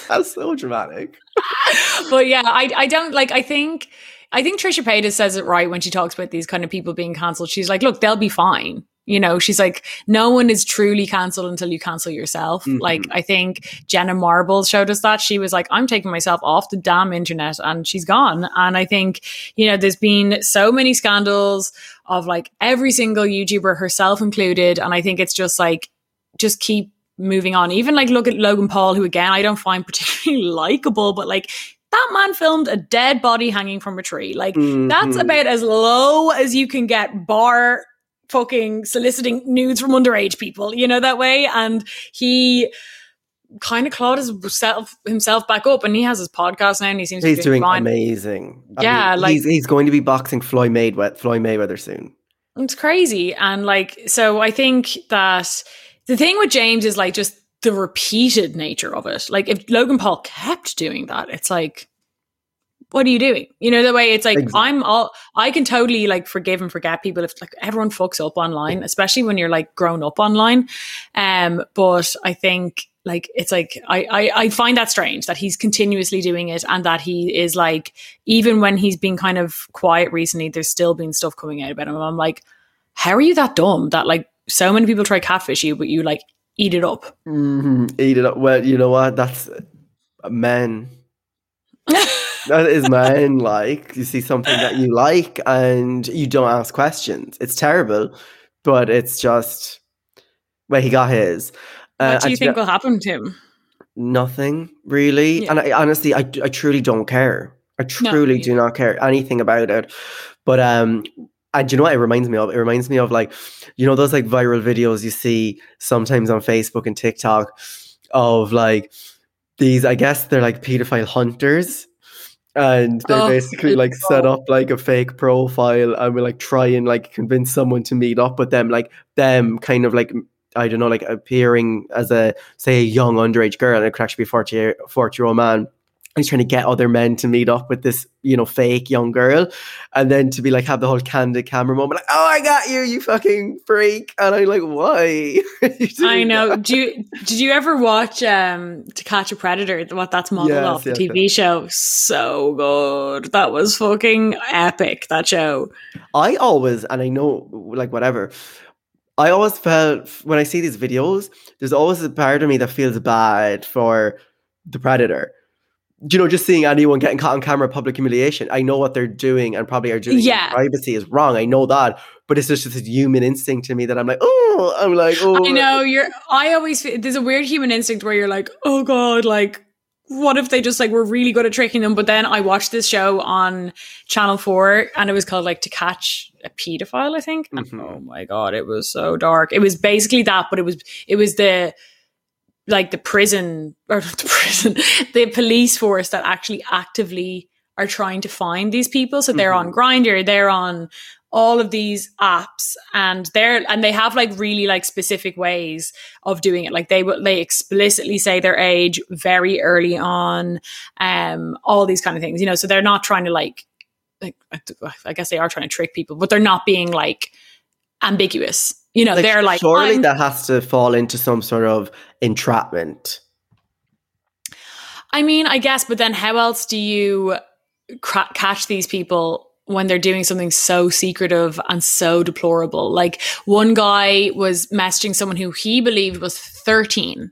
That's so dramatic. but yeah, I I don't like. I think I think Trisha Paytas says it right when she talks about these kind of people being cancelled. She's like, look, they'll be fine. You know, she's like, no one is truly cancelled until you cancel yourself. Mhm. Like, I think Jenna Marble showed us that. She was like, I'm taking myself off the damn internet and she's gone. And I think, you know, there's been so many scandals of like every single YouTuber, herself included. And I think it's just like, just keep moving on. Even like look at Logan Paul, who again, I don't find particularly likable, but like that man filmed a dead body hanging from a tree. Like, that's Mhm. about as low as you can get bar fucking soliciting nudes from underage people, you know, that way. And he kind of clawed himself himself back up and he has his podcast now and he seems He's to be doing fine. amazing. I Yeah, mean, like- he's, he's going to be boxing Floyd Mayweather, Floyd Mayweather soon. It's crazy. And like, so I think that the thing with James is like just the repeated nature of it. Like, if Logan Paul kept doing that, it's like, what are you doing? You know, the way it's like, Exactly. I'm all, I can totally like forgive and forget people if like everyone fucks up online, especially when you're like grown up online. Um, but I think like, it's like, I, I, I find that strange that he's continuously doing it and that he is like, even when he's been kind of quiet recently, there's still been stuff coming out about him. I'm like, how are you that dumb that like so many people try catfish you, but you like eat it up? hmm Eat it up. Well, you know what? That's men. that is men. Like you see something that you like and you don't ask questions. It's terrible, but it's just well, he got his. Uh, what do you think will happen to him? Nothing really, Yeah. and I honestly, I, I truly don't care. I truly me do not care anything about it. But um, and you know what it reminds me of? It reminds me of like, you know, those like viral videos you see sometimes on Facebook and TikTok of like these. I guess they're like pedophile hunters. And they Oh, basically like set up like a fake profile and will like try and like convince someone to meet up with them, like them kind of like I don't know, like appearing as a say a young underage girl, and it could actually be a 40 year, 40 year old man. He's trying to get other men to meet up with this, you know, fake young girl, and then to be like have the whole candid camera moment, like, "Oh, I got you, you fucking freak!" And I'm like, "Why?" I know. that? Do you, did you ever watch um To Catch a Predator? What that's modeled Yes, off the yes, TV show? So good. That was fucking epic. That show. I always, and I know, like, whatever. I always felt when I see these videos, there's always a part of me that feels bad for the predator. You know, just seeing anyone getting caught on camera, public humiliation. I know what they're doing and probably are doing Yeah. privacy is wrong. I know that, but it's just this human instinct to me that I'm like, oh, I'm like, oh, I know you're. I always feel, there's a weird human instinct where you're like, oh god, like what if they just like were really good at tricking them? But then I watched this show on Channel Four, and it was called like To Catch a Pedophile, I think. And, Mhm. oh my god, it was so dark. It was basically that, but it was it was the like the prison or not the prison, the police force that actually actively are trying to find these people. So they're on Grindr, they're on all of these apps and they're and they have like really like specific ways of doing it. Like they will they explicitly say their age very early on um all these kind of things you know so they're not trying to like like i guess they are trying to trick people but they're not being like ambiguous you know they're like surely I'm- that has to fall into some sort of entrapment. I mean, I guess, but then how else do you cra- catch these people when they're doing something so secretive and so deplorable? Like one guy was messaging someone who he believed was 13.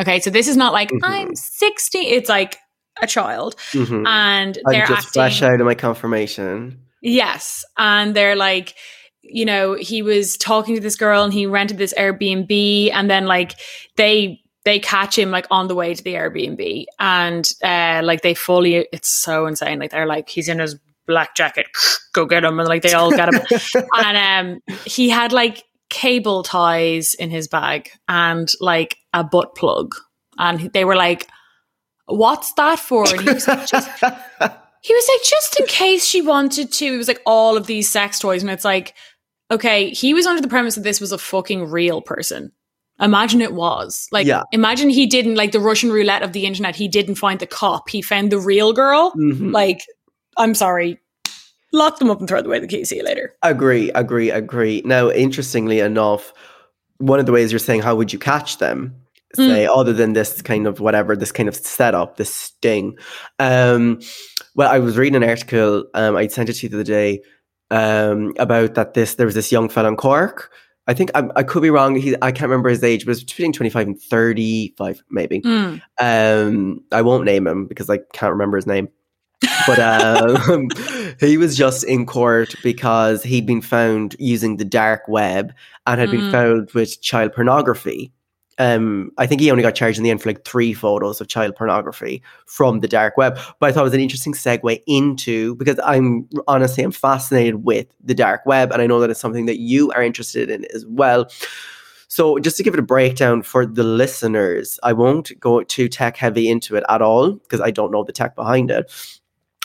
Okay, so this is not like Mhm. I'm 16. It's like a child, Mhm. and I'm they're just fresh acting. out of my confirmation. Yes. And they're like, you know, he was talking to this girl and he rented this Airbnb and then like they they catch him like on the way to the Airbnb and uh like they fully it's so insane. Like they're like he's in his black jacket, go get him and like they all get him. and um he had like cable ties in his bag and like a butt plug. And they were like, What's that for? And he was like, just he was like, just in case she wanted to. It was like all of these sex toys, and it's like, okay, he was under the premise that this was a fucking real person. Imagine it was. Like, Yeah. imagine he didn't, like the Russian roulette of the internet, he didn't find the cop. He found the real girl. Mhm. Like, I'm sorry. Lock them up and throw away the key. See you later. Agree, agree, agree. Now, interestingly enough, one of the ways you're saying, how would you catch them? Say, other than this kind of whatever, this kind of setup, this sting. Um, well, I was reading an article, um, I sent it to you the other day, um, about that this, there was this young fella in Cork. I think I, I could be wrong. He, I can't remember his age, but it's between 25 and 35, maybe. Mm. Um, I won't name him because I can't remember his name. But um, he was just in court because he'd been found using the dark web and had been Mm. found with child pornography. Um, I think he only got charged in the end for like three photos of child pornography from the dark web. But I thought it was an interesting segue into because I'm honestly I'm fascinated with the dark web, and I know that it's something that you are interested in as well. So, just to give it a breakdown for the listeners, I won't go too tech heavy into it at all because I don't know the tech behind it.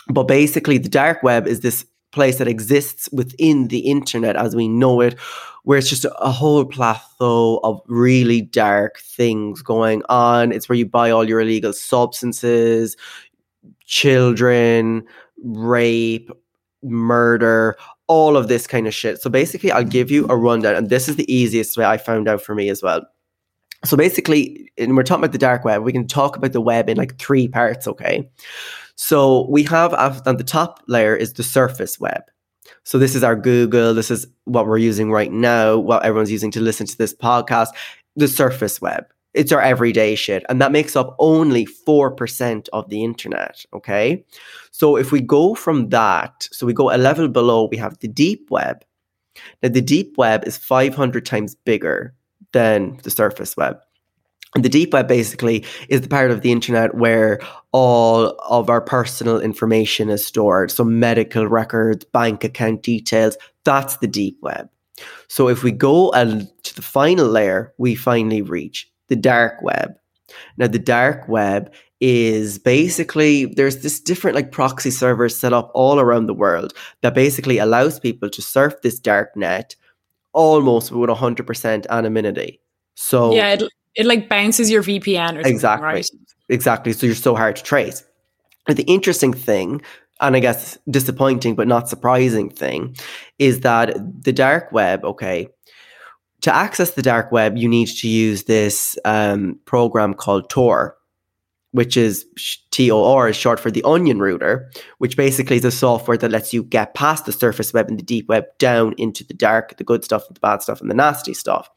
But basically, the dark web is this place that exists within the internet as we know it, where it's just a, whole plateau of really dark things going on. It's where you buy all your illegal substances, children, rape, murder, all of this kind of shit. So basically, I'll give you a rundown, and this is the easiest way I found out for me as well. So basically, and we're talking about the dark web, we can talk about the web in like three parts, okay? So we have on the top layer is the surface web. So this is our Google, this is what we're using right now, what everyone's using to listen to this podcast, the surface web. It's our everyday shit. And that makes up only 4% of the internet. Okay. So if we go from that, so we go a level below, we have the deep web. Now, the deep web is 500 times bigger than the surface web. And the deep web basically is the part of the internet where all of our personal information is stored. So, medical records, bank account details, that's the deep web. So, if we go to the final layer, we finally reach the dark web. Now, the dark web is basically there's this different like proxy servers set up all around the world that basically allows people to surf this dark net almost with 100% anonymity. So, Yeah, it, it like bounces your VPN or something, Exactly. right? Exactly. So you're so hard to trace. And the interesting thing, and I guess disappointing but not surprising thing, is that the dark web, okay, to access the dark web, you need to use this um, program called Tor, which is T O R is short for the onion router, which basically is a software that lets you get past the surface web and the deep web down into the dark, the good stuff, the bad stuff, and the nasty stuff.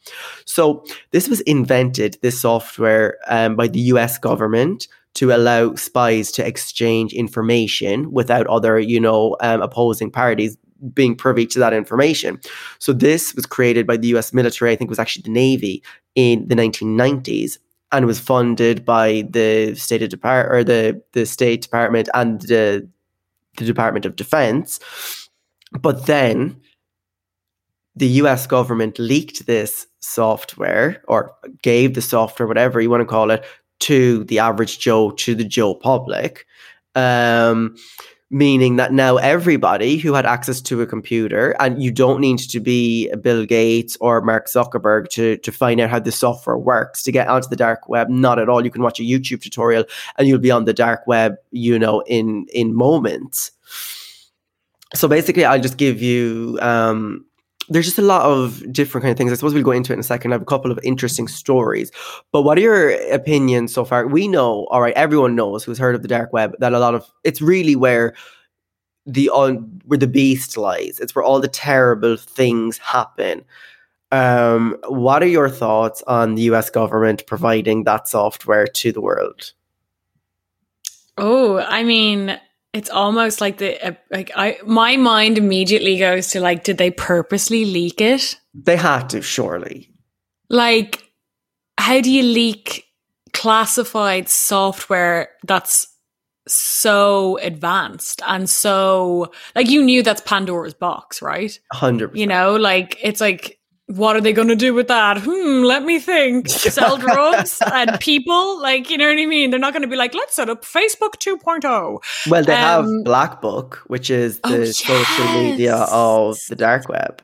So this was invented, this software, um, by the US government to allow spies to exchange information without other, you know, um, opposing parties being privy to that information. So this was created by the US military, I think it was actually the Navy in the 1990s and was funded by the State Department or the, the State Department and the, the Department of Defense. But then the US government leaked this software or gave the software, whatever you want to call it, to the average Joe, to the Joe public. Um, meaning that now everybody who had access to a computer, and you don't need to be Bill Gates or Mark Zuckerberg to, to find out how the software works to get onto the dark web. Not at all. You can watch a YouTube tutorial and you'll be on the dark web, you know, in in moments. So basically, I'll just give you. Um, there's just a lot of different kind of things. I suppose we'll go into it in a second. I have a couple of interesting stories. But what are your opinions so far? We know, all right, everyone knows who's heard of the dark web that a lot of it's really where the on where the beast lies. It's where all the terrible things happen. Um, what are your thoughts on the US government providing that software to the world? Oh, I mean, it's almost like the uh, like I my mind immediately goes to like did they purposely leak it? They had to, surely. Like how do you leak classified software that's so advanced and so like you knew that's Pandora's box, right? 100%. You know, like it's like what are they going to do with that? Hmm, let me think. Sell drugs and people, like you know what I mean? They're not going to be like, let's set up Facebook 2.0. Well, they have Um, Black Book, which is the Oh, social media of the dark web.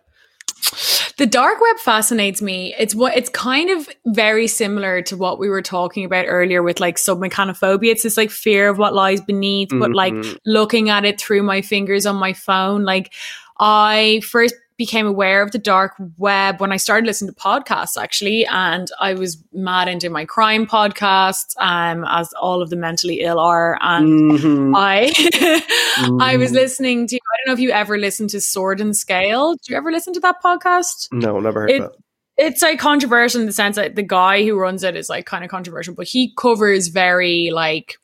The dark web fascinates me. It's what it's kind of very similar to what we were talking about earlier with like submechanophobia. It's this like fear of what lies beneath, but like Mhm. looking at it through my fingers on my phone. Like I first became aware of the dark web when I started listening to podcasts actually, and I was mad into my crime podcasts, um, as all of the mentally ill are, and Mhm. I I was Mm. listening to I don't know if you ever listened to Sword and Scale. Do you ever listen to that podcast? No, never heard It- of it. It's like controversial in the sense that the guy who runs it is like kind of controversial, but he covers very like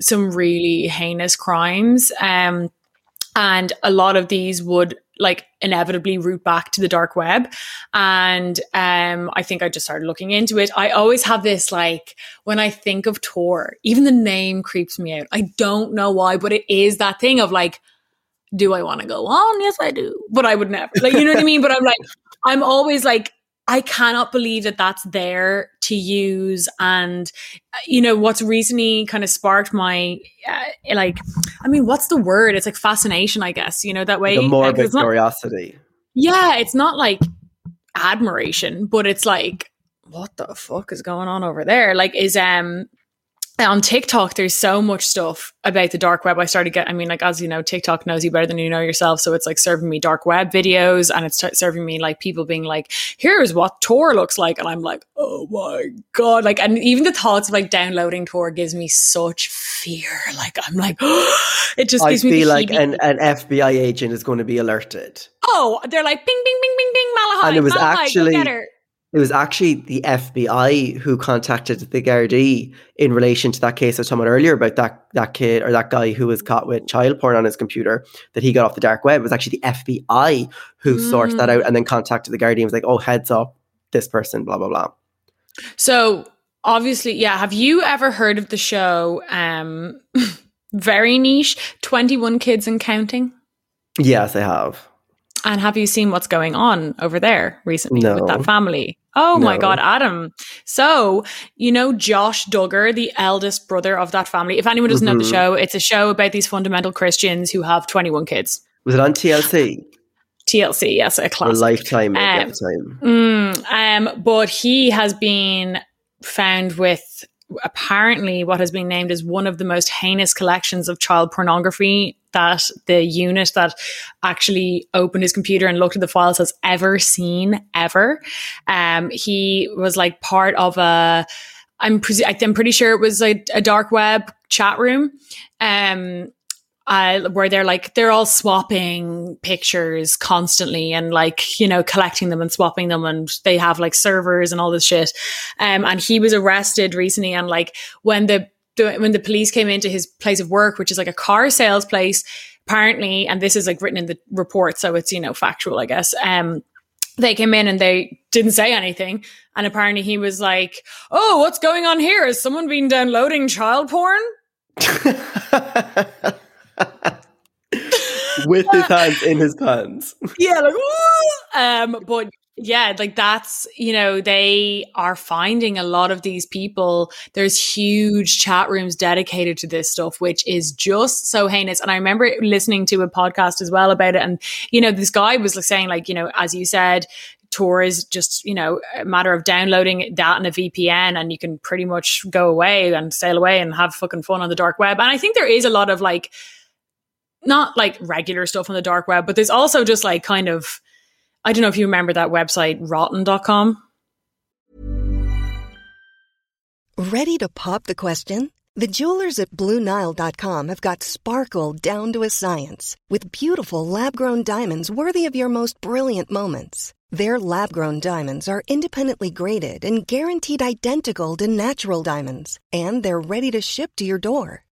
some really heinous crimes. Um and a lot of these would like inevitably root back to the dark web. And um i think i just started looking into it. I always have this like when i think of tor even the name creeps me out. I don't know why but it is that thing of like do i want to go on? Yes i do. But i would never. Like you know what i mean? But i'm like i'm always like i cannot believe that that's there to use and uh, you know what's recently kind of sparked my uh, like i mean what's the word it's like fascination i guess you know that way The morbid not- curiosity. yeah, it's not like admiration, but it's like, what the fuck is going on over there? Like, is um on TikTok, there's so much stuff about the dark web. I started get, I mean, like as you know, TikTok knows you better than you know yourself, so it's like serving me dark web videos, and it's t- serving me like people being like, "Here's what Tor looks like," and I'm like, "Oh my god!" Like, and even the thoughts of like downloading Tor gives me such fear. Like, I'm like, it just I gives me feel like an, an FBI agent is going to be alerted. oh, they're like, "Bing, bing, bing, bing, bing, Malahai, And it was Malahai, actually- go get her." It was actually the FBI who contacted the Gardaí in relation to that case I was talking about earlier about that that kid or that guy who was caught with child porn on his computer that he got off the dark web. It was actually the FBI who sourced that Mm. out and then contacted the Gardaí and was like, oh, heads up, this person, blah, blah, blah. So obviously, yeah. Have you ever heard of the show? Um, very niche, Twenty One Kids and Counting. Yes, I have. And have you seen what's going on over there recently with that family? Oh my God, Adam. So, you know, Josh Duggar, the eldest brother of that family. If anyone doesn't know the Mhm. show, it's a show about these fundamental Christians who have 21 kids. Was it on TLC TLC, yes, a classic. Lifetime at Um, the time? Mm, um, but he has been found with apparently what has been named as one of the most heinous collections of child pornography that the unit that actually opened his computer and looked at the files has ever seen ever. Um, he was like part of a. I'm, pres- I'm pretty sure it was a, a dark web chat room. Um, uh, where they're like they're all swapping pictures constantly and like you know collecting them and swapping them and they have like servers and all this shit. Um and he was arrested recently and like when the when the police came into his place of work which is like a car sales place apparently and this is like written in the report so it's you know factual i guess um they came in and they didn't say anything. And apparently he was like oh what's going on here? Has someone been downloading child porn With his hands in his pants. yeah, like "Woo!" um, but yeah, like that's you know they are finding a lot of these people. There's huge chat rooms dedicated to this stuff, which is just so heinous. And I remember listening to a podcast as well about it, and you know this guy was like saying like you know as you said. Tor is just, you know, a matter of downloading that in a VPN and you can pretty much go away and sail away and have fucking fun on the dark web. And I think there is a lot of like, not like regular stuff on the dark web, but there's also just like kind of, I don't know if you remember that website, rotten.com. Ready to pop the question? The jewelers at BlueNile.com have got sparkle down to a science with beautiful lab grown diamonds worthy of your most brilliant moments. Their lab grown diamonds are independently graded and guaranteed identical to natural diamonds, and they're ready to ship to your door.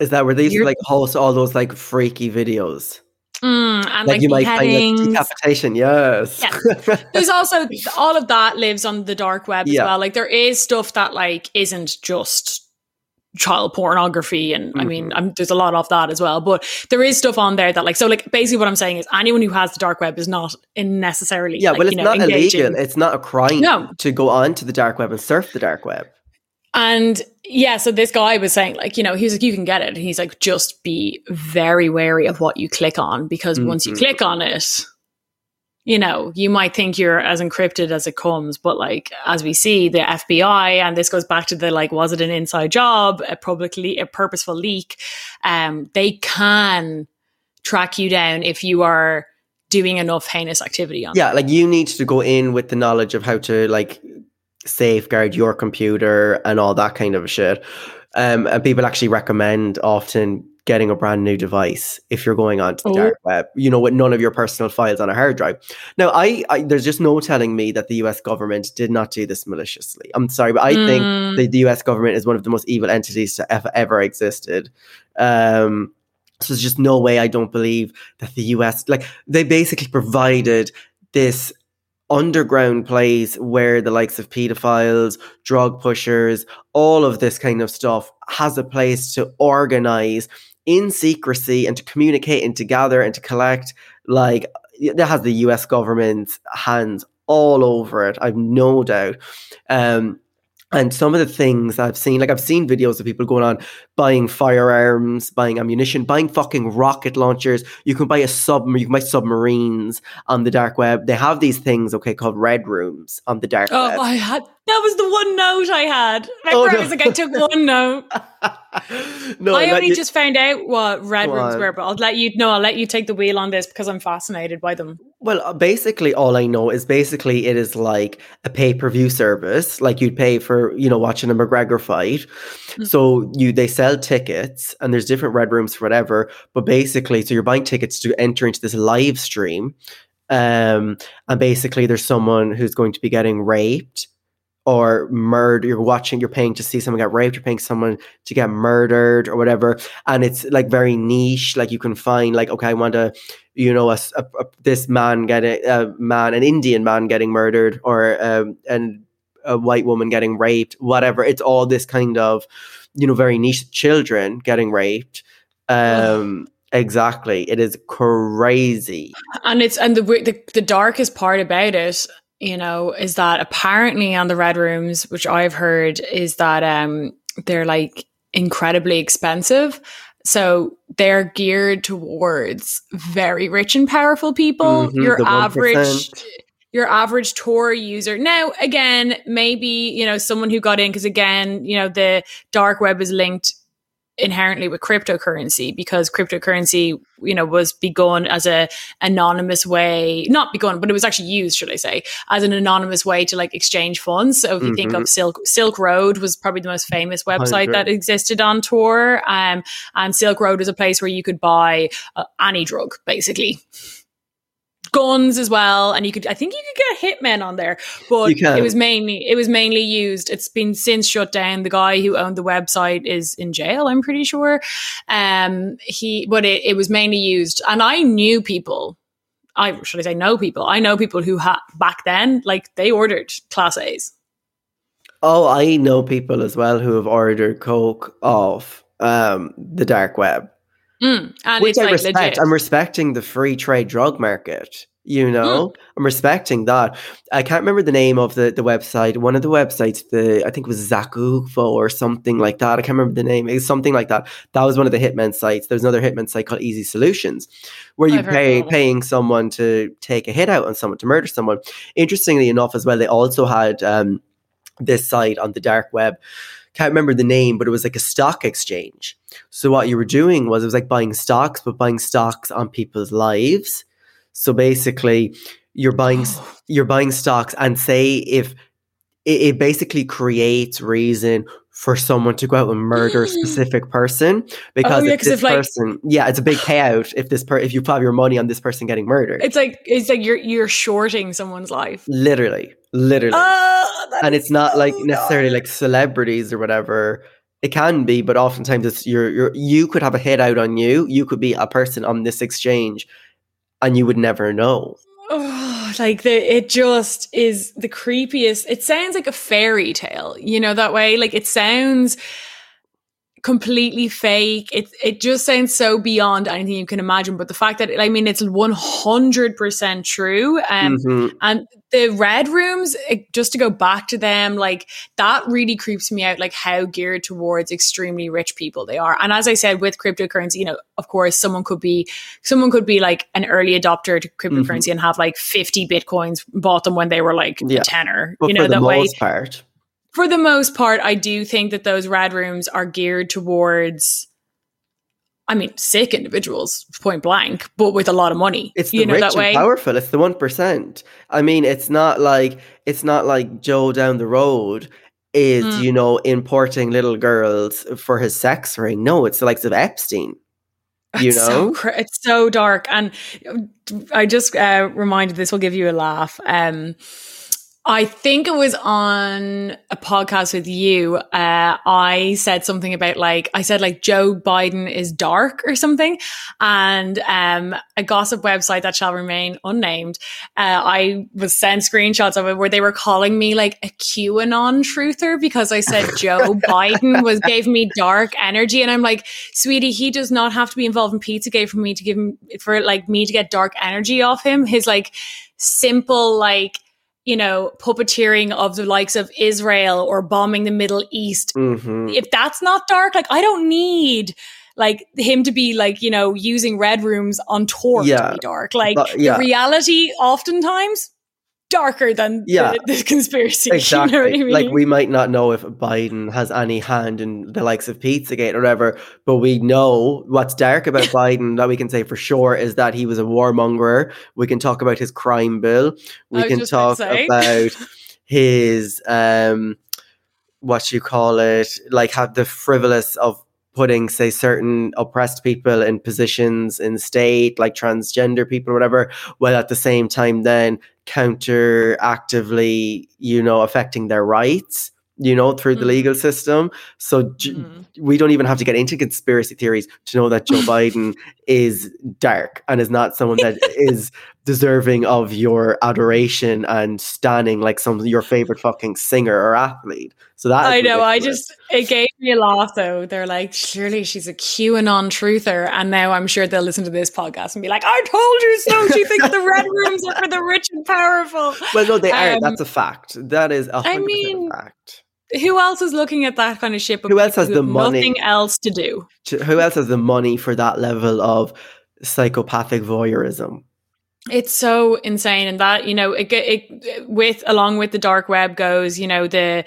Is that where they You're- like host all those like freaky videos? Mm, and Like, like, you might find like decapitation, yes. There's also all of that lives on the dark web as Yeah. well. Like there is stuff that like isn't just child pornography and I Mm-hmm. mean I'm, there's a lot of that as well but there is stuff on there that like so like basically what I'm saying is anyone who has the dark web is not in necessarily yeah, like, well, it's you know, not engaging. illegal. It's not a crime No. to go on to the dark web and surf the dark web. And yeah, so this guy was saying, like, you know, he was like, you can get it. And He's like, just be very wary of what you click on because once you Mhm. click on it, you know, you might think you're as encrypted as it comes. But like, as we see, the FBI, and this goes back to the like, was it an inside job, a publicly, a purposeful leak? Um, they can track you down if you are doing enough heinous activity on Yeah, like you need to go in with the knowledge of how to like safeguard your computer and all that kind of shit. Um, and people actually recommend often getting a brand new device if you're going onto the Oh. dark web, you know, with none of your personal files on a hard drive. Now, I, I there's just no telling me that the US government did not do this maliciously. I'm sorry, but I think Mm. the, the US government is one of the most evil entities to ever, ever existed. Um, so there's just no way I don't believe that the US, like, they basically provided this underground place where the likes of pedophiles, drug pushers, all of this kind of stuff has a place to organize in secrecy and to communicate and to gather and to collect. Like, that has the US government's hands all over it. I've no doubt. Um, and some of the things I've seen, like I've seen videos of people going on buying firearms, buying ammunition, buying fucking rocket launchers. You can buy a submarine, you can buy submarines on the dark web. They have these things, okay, called red rooms on the dark Oh, web. Oh, I had that was the one note I had. Oh, Remember, I no. was like, I took one note. no, I only you- just found out what red rooms were, but I'll let you know. I'll let you take the wheel on this because I'm fascinated by them. Well, uh, basically, all I know is basically it is like a pay per view service, like you'd pay for you know watching a McGregor fight. Mm. So you they sell tickets, and there's different red rooms for whatever. But basically, so you're buying tickets to enter into this live stream, um, and basically there's someone who's going to be getting raped or murdered. You're watching, you're paying to see someone get raped. You're paying someone to get murdered or whatever, and it's like very niche. Like you can find like okay, I want to you know, a, a- a- this man getting a man, an Indian man getting murdered, or um, and a white woman getting raped, whatever. It's all this kind of, you know, very niche children getting raped. Um, exactly, it is crazy. And it's and the, the the darkest part about it, you know, is that apparently on the red rooms, which I've heard, is that um they're like incredibly expensive. So they're geared towards very rich and powerful people. Mhm, Your the 1%. average your average Tor user. Now, again, maybe, you know, someone who got in, because again, you know, the dark web is linked inherently with cryptocurrency because cryptocurrency, you know, was begun as a anonymous way, not begun, but it was actually used, should I say, as an anonymous way to like exchange funds. So if you think Mhm. of Silk Silk Road was probably the most famous website that existed on Tor Um, and Silk Road was a place where you could buy uh, any drug, basically guns as well and you could i think you could get hitmen on there but it was mainly it was mainly used it's been since shut down. The guy who owned the website is in jail i'm pretty sure. Um he but it, it was mainly used and i knew people i should i say know people? I know people who had back then like they ordered class a's. Oh, I know people as well who have ordered coke off um, the dark web. Mm, and Which it's I like respect. legit I'm respecting the free trade drug market. You know, I'm respecting that. I can't remember the name of the, the website. One of the websites, the I think it was Zakufo or something like that. I can't remember the name. It was something like that. That was one of the hitman sites. There's another hitman site called Easy Solutions, where you I've pay paying someone to take a hit out on someone to murder someone. Interestingly enough, as well, they also had um, this site on the dark web. Can't remember the name, but it was like a stock exchange. So what you were doing was it was like buying stocks, but buying stocks on people's lives. So basically, you're buying you're buying stocks, and say if it, it basically creates reason for someone to go out and murder a specific person oh, because Oh, yeah, if this if, like- person, yeah, it's a big payout if this per if you have your money on this person getting murdered. It's like it's like you're you're shorting someone's life. literally, literally. Oh, and it's not like necessarily like celebrities or whatever. It can be, but oftentimes it's you're, you're you could have a hit out on you. You could be a person on this exchange, and you would never know. Oh, like the it just is the creepiest. It sounds like a fairy tale, you know that way. Like it sounds completely fake. It it just sounds so beyond anything you can imagine. But the fact that I mean it's one hundred percent true. Um, Mhm. and the red rooms, it- just to go back to them, like that really creeps me out. Like how geared towards extremely rich people they are. And as I said, with cryptocurrency, you know, of course, someone could be someone could be like an early adopter to cryptocurrency and have like fifty bitcoins, bought them when they were like Mm-hmm. Yeah. a tenner. But you know that way. part, For the most part, I do think that those red rooms are geared towards. I mean, sick individuals, point blank, but with a lot of money. it's the you know rich that and way. powerful. It's the one percent. I mean, it's not like it's not like Joe down the road is Mm. you know importing little girls for his sex ring. No, it's the likes of Epstein. You It's so know, cr- it's so dark, and I just uh, reminded this will give you a laugh. Um, I think it was on a podcast with you. Uh, I said something about like I said like Joe Biden is dark or something, and um, a gossip website that shall remain unnamed. Uh, I was sent screenshots of it where they were calling me like a QAnon truther because I said Joe Biden was gave me dark energy, and I'm like, sweetie, he does not have to be involved in Pizzagate for me to give him for like me to get dark energy off him. His like simple like you know puppeteering of the likes of Israel or bombing the Middle East. hmm If that's not dark, like I don't need like him to be like you know using red rooms on Tor Yeah. to be dark. Like But- yeah. the reality, oftentimes darker than Yeah. the, the conspiracy. Exactly. You know I mean? Like we might not know if Biden has any hand in the likes of Pizzagate or whatever, but we know what's dark about Biden that we can say for sure is that he was a warmonger. We can talk about his crime bill. We can talk about his um what you call it, like have the frivolous of putting say certain oppressed people in positions in state like transgender people or whatever while at the same time then counter actively you know affecting their rights you know through the Mhm. legal system so Mhm. we don't even have to get into conspiracy theories to know that Joe Biden is dark and is not someone that is deserving of your adoration and standing like some your favorite fucking singer or athlete. So that I know. I just it gave me a laugh though. They're like, surely she's a QAnon truther, and now I'm sure they'll listen to this podcast and be like, "I told you so." She thinks the red rooms are for the rich and powerful. well, no, they are. Um, That's a fact. That is a I mean, fact. Who else is looking at that kind of shit? Who else has the money? Nothing else to do. Who else has the money for that level of psychopathic voyeurism? It's so insane, and that you know, it, it with along with the dark web goes, you know, the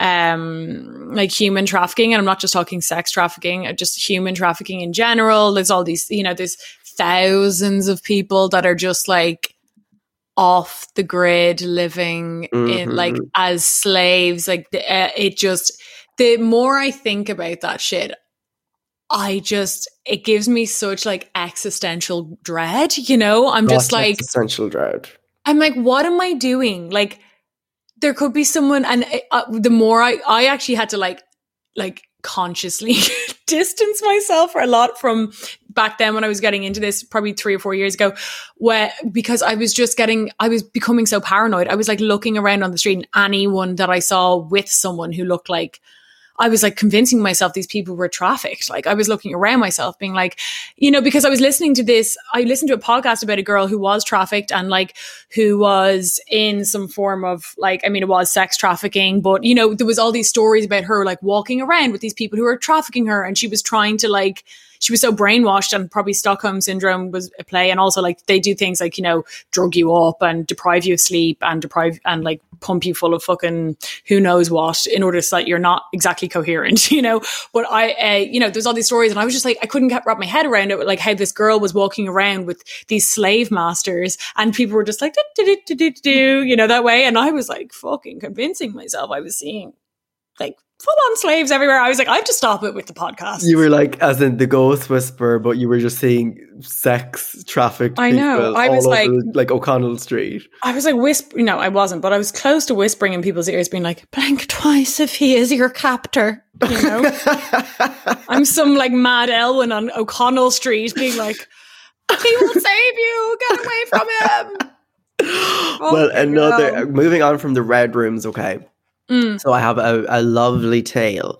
um like human trafficking, and I'm not just talking sex trafficking, uh, just human trafficking in general. There's all these, you know, there's thousands of people that are just like off the grid, living in like as slaves. Like the, uh, it just the more I think about that shit, I just it gives me such like existential dread, you know? I'm just like existential dread. I'm like what am I doing? Like there could be someone and uh, the more I I actually had to like like consciously distance myself a lot from back then when I was getting into this probably 3 or 4 years ago where because I was just getting I was becoming so paranoid. I was like looking around on the street and anyone that I saw with someone who looked like I was like convincing myself these people were trafficked. Like I was looking around myself being like, you know, because I was listening to this, I listened to a podcast about a girl who was trafficked and like who was in some form of like, I mean, it was sex trafficking, but you know, there was all these stories about her like walking around with these people who were trafficking her and she was trying to like, she was so brainwashed and probably Stockholm syndrome was a play. And also like they do things like, you know, drug you up and deprive you of sleep and deprive and like pump you full of fucking who knows what in order so that you're not exactly coherent, you know? But I, uh, you know, there's all these stories and I was just like, I couldn't wrap my head around it. Like how this girl was walking around with these slave masters and people were just like, do, do, do, you know, that way. And I was like fucking convincing myself I was seeing like full on slaves everywhere. I was like, I have to stop it with the podcast. You were like, as in the ghost whisperer, but you were just seeing sex trafficked. I know. people I was all like- over, like O'Connell Street. I was like whisper no, I wasn't, but I was close to whispering in people's ears, being like, blink twice if he is your captor. You know? I'm some like mad Elwyn on O'Connell Street being like, he will save you, get away from him. Oh well, another hell. moving on from the red rooms. Okay, Mm. so I have a, a lovely tale.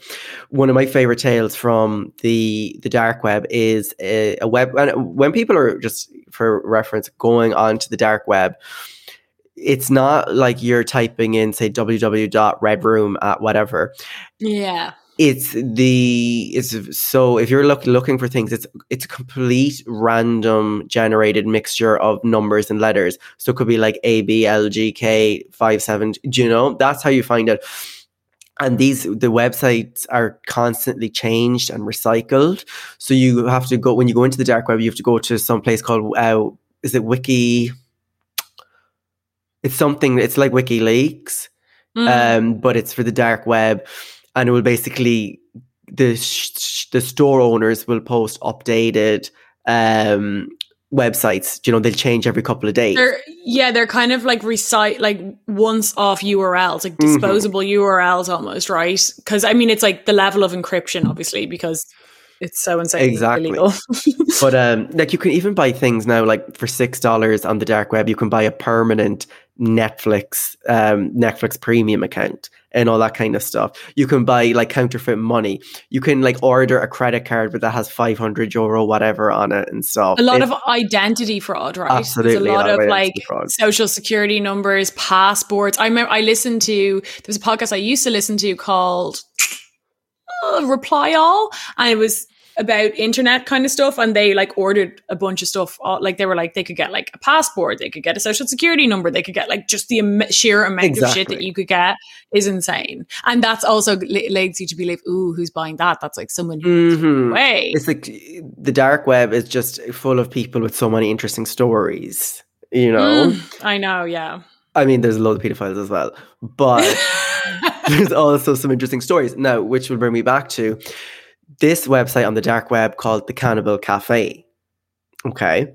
One of my favorite tales from the the dark web is a, a web. And when people are just for reference going onto the dark web, it's not like you're typing in say www.redroom at whatever. Yeah. It's the it's so if you're look, looking for things it's it's a complete random generated mixture of numbers and letters. So it could be like a b l g k 5 7 do you know? That's how you find it. And these the websites are constantly changed and recycled. So you have to go when you go into the dark web you have to go to some place called uh, is it wiki? It's something it's like wikileaks Mm. um, but it's for the dark web, and it will basically the sh- the store owners will post updated um, websites. You know, they'll change every couple of days. They're yeah, they're kind of like recite like once off URLs, like Mhm. disposable URLs almost, right? Because I mean, it's like the level of encryption, obviously, because it's so insane. Exactly. Illegal. but um, like you can even buy things now, like for six dollars on the dark web, you can buy a permanent Netflix um, Netflix premium account and all that kind of stuff. You can buy like counterfeit money. You can like order a credit card, but that has five hundred euro whatever on it and stuff. a lot It's- of identity fraud, right? Absolutely, There's a lot of like fraud. social security numbers, passports. I remember I listened to there was a podcast I used to listen to called uh, Reply All, and it was about internet kind of stuff. And they like ordered a bunch of stuff. Like they were like they could get like a passport, they could get a social security number, they could get like just the am- sheer amount of shit that you could get is insane. And that's also le- leads you to believe, ooh, who's buying that? That's like someone who Mhm. way. It's like the dark web is just full of people with so many interesting stories. You know, Mm, I know, yeah. I mean, there's a lot of pedophiles as well, but there's also some interesting stories. Now, which will bring me back to this website on the dark web called the Cannibal Cafe. Okay.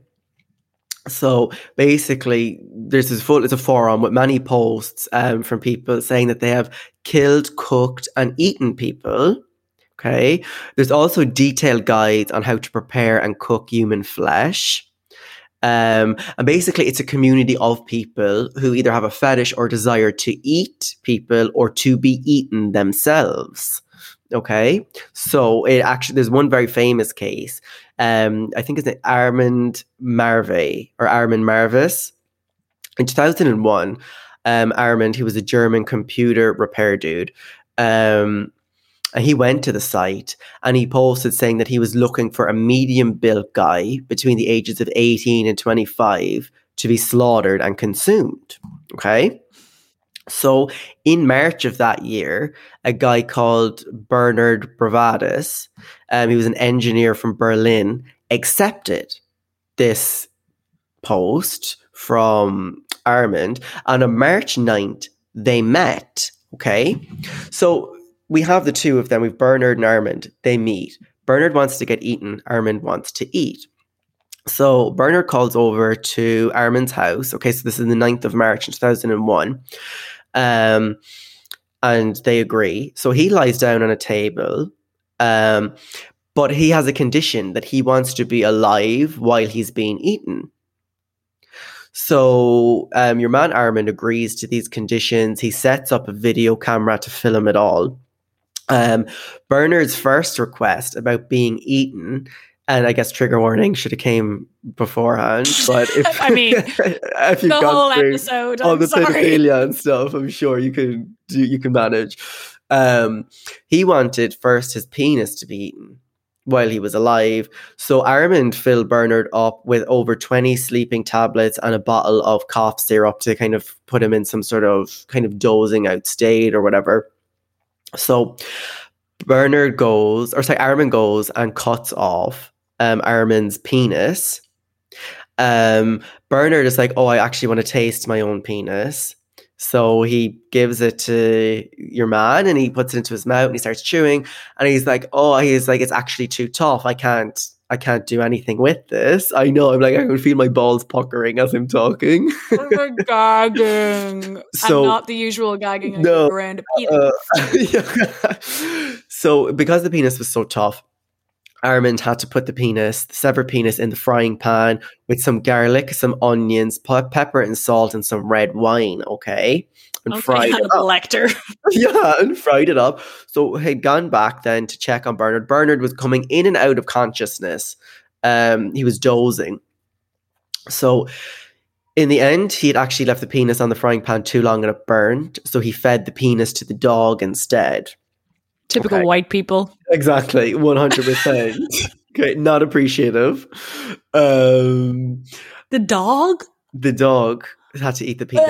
So basically, there's this full, it's a forum with many posts um, from people saying that they have killed, cooked, and eaten people. Okay. There's also detailed guides on how to prepare and cook human flesh. Um, and basically, it's a community of people who either have a fetish or desire to eat people or to be eaten themselves. Okay, so it actually there's one very famous case. Um, I think it's Armand Marve or Armand Marvis in 2001. Um, Armand, he was a German computer repair dude. Um, and he went to the site and he posted saying that he was looking for a medium built guy between the ages of 18 and 25 to be slaughtered and consumed. Okay. So in March of that year, a guy called Bernard Bravadis, um, he was an engineer from Berlin, accepted this post from Armand. And on March 9th, they met. Okay. So we have the two of them. We've Bernard and Armand. They meet. Bernard wants to get eaten. Armand wants to eat. So Bernard calls over to Armand's house. Okay, so this is the 9th of March in 2001. Um, and they agree. So he lies down on a table. Um, but he has a condition that he wants to be alive while he's being eaten. So um, your man Armin agrees to these conditions. He sets up a video camera to film it all. Um, Bernard's first request about being eaten, and I guess trigger warning should have came beforehand. But if I mean, if you've the whole episode. all I'm the sorry. pedophilia and stuff, I'm sure you can do. You can manage. Um, he wanted first his penis to be eaten while he was alive. So Armand filled Bernard up with over 20 sleeping tablets and a bottle of cough syrup to kind of put him in some sort of kind of dozing out state or whatever. So Bernard goes, or sorry, Armand goes and cuts off um, Armand's penis. Um, Bernard is like, oh, I actually want to taste my own penis. So he gives it to your man and he puts it into his mouth and he starts chewing and he's like, oh, he's like, it's actually too tough. I can't, I can't do anything with this. I know. I'm like, I can feel my balls puckering as I'm talking. We're gagging. So- and not the usual gagging No, around a penis. Uh, yeah. so because the penis was so tough, Armand had to put the penis, the severed penis, in the frying pan with some garlic, some onions, pepper and salt, and some red wine. Okay, and okay, fried it up. Lecter. yeah, and fried it up. So he'd gone back then to check on Bernard. Bernard was coming in and out of consciousness. Um, he was dozing. So in the end, he had actually left the penis on the frying pan too long and it burned. So he fed the penis to the dog instead. Typical Okay. white people. Exactly, one hundred percent. Okay, not appreciative. Um, The dog? the dog had to eat the penis.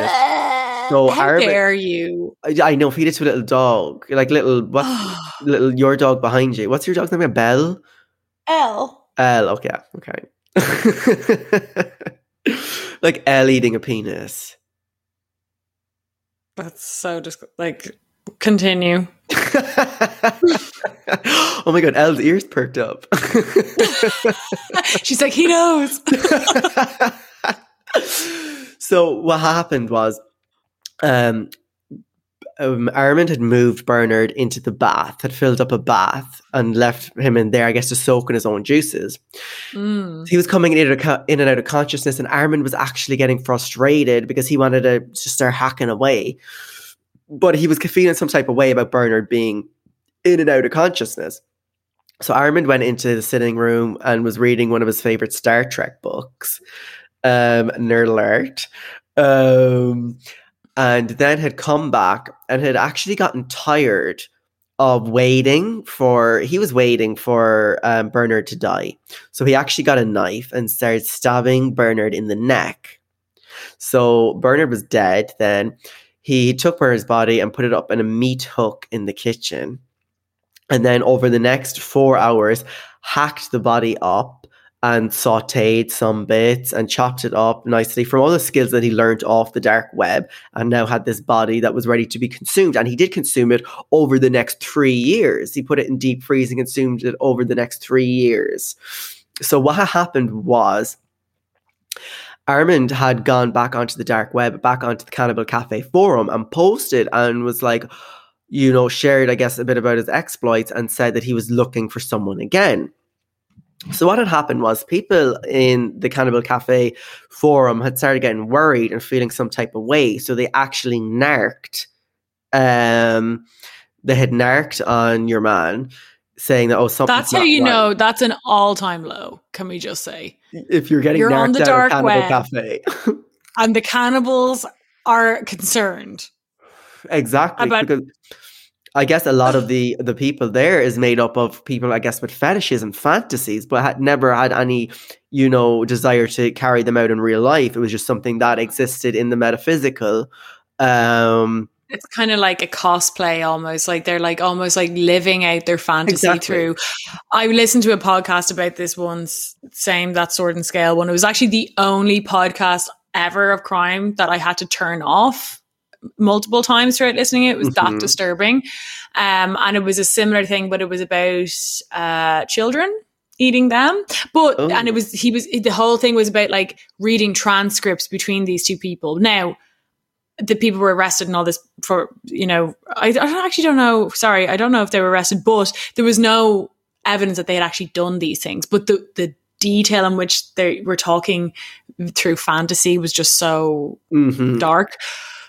So How Armin- dare you? I, I know, feed it to a little dog, like little what, little your dog behind you. What's your dog's name? Belle. L. Elle. Okay, okay. like L eating a penis. That's so just like continue. oh my god, Elle's ears perked up. She's like, he knows. so what happened was um um, Armand had moved Bernard into the bath, had filled up a bath and left him in there, I guess, to soak in his own juices. Mm. He was coming in, and out of- in and out of consciousness, and Armand was actually getting frustrated because he wanted to just start hacking away. But he was feeling some type of way about Bernard being in and out of consciousness. So Armand went into the sitting room and was reading one of his favorite Star Trek books, um, Nerd Alert, um, and then had come back and had actually gotten tired of waiting for. He was waiting for um, Bernard to die, so he actually got a knife and started stabbing Bernard in the neck. So Bernard was dead. Then he took Bernard's body and put it up in a meat hook in the kitchen. And then over the next four hours hacked the body up and sauteed some bits and chopped it up nicely from all the skills that he learned off the dark web and now had this body that was ready to be consumed. And he did consume it over the next three years. He put it in deep freeze and consumed it over the next three years. So what happened was Armand had gone back onto the dark web, back onto the Cannibal Cafe forum, and posted and was like, you know, shared, I guess, a bit about his exploits and said that he was looking for someone again. So what had happened was people in the Cannibal Cafe forum had started getting worried and feeling some type of way. So they actually narked. Um, they had narked on your man, saying that oh, something. That's how you know that's an all-time low. Can we just say? if you're getting You're on the dark Cannibal web. Cafe. And the cannibals are concerned. Exactly. About- because I guess a lot of the the people there is made up of people, I guess, with fetishes and fantasies, but had never had any, you know, desire to carry them out in real life. It was just something that existed in the metaphysical. Um, It's kind of like a cosplay almost. Like they're like almost like living out their fantasy Exactly. through. I listened to a podcast about this once, same that sword and scale one. It was actually the only podcast ever of crime that I had to turn off multiple times throughout listening. It was Mhm. that disturbing. Um, and it was a similar thing, but it was about uh, children eating them. But Oh. and it was he was the whole thing was about like reading transcripts between these two people. Now the people were arrested and all this for you know I, I actually don't know sorry i don't know if they were arrested but there was no evidence that they had actually done these things but the the detail in which they were talking through fantasy was just so mhm. dark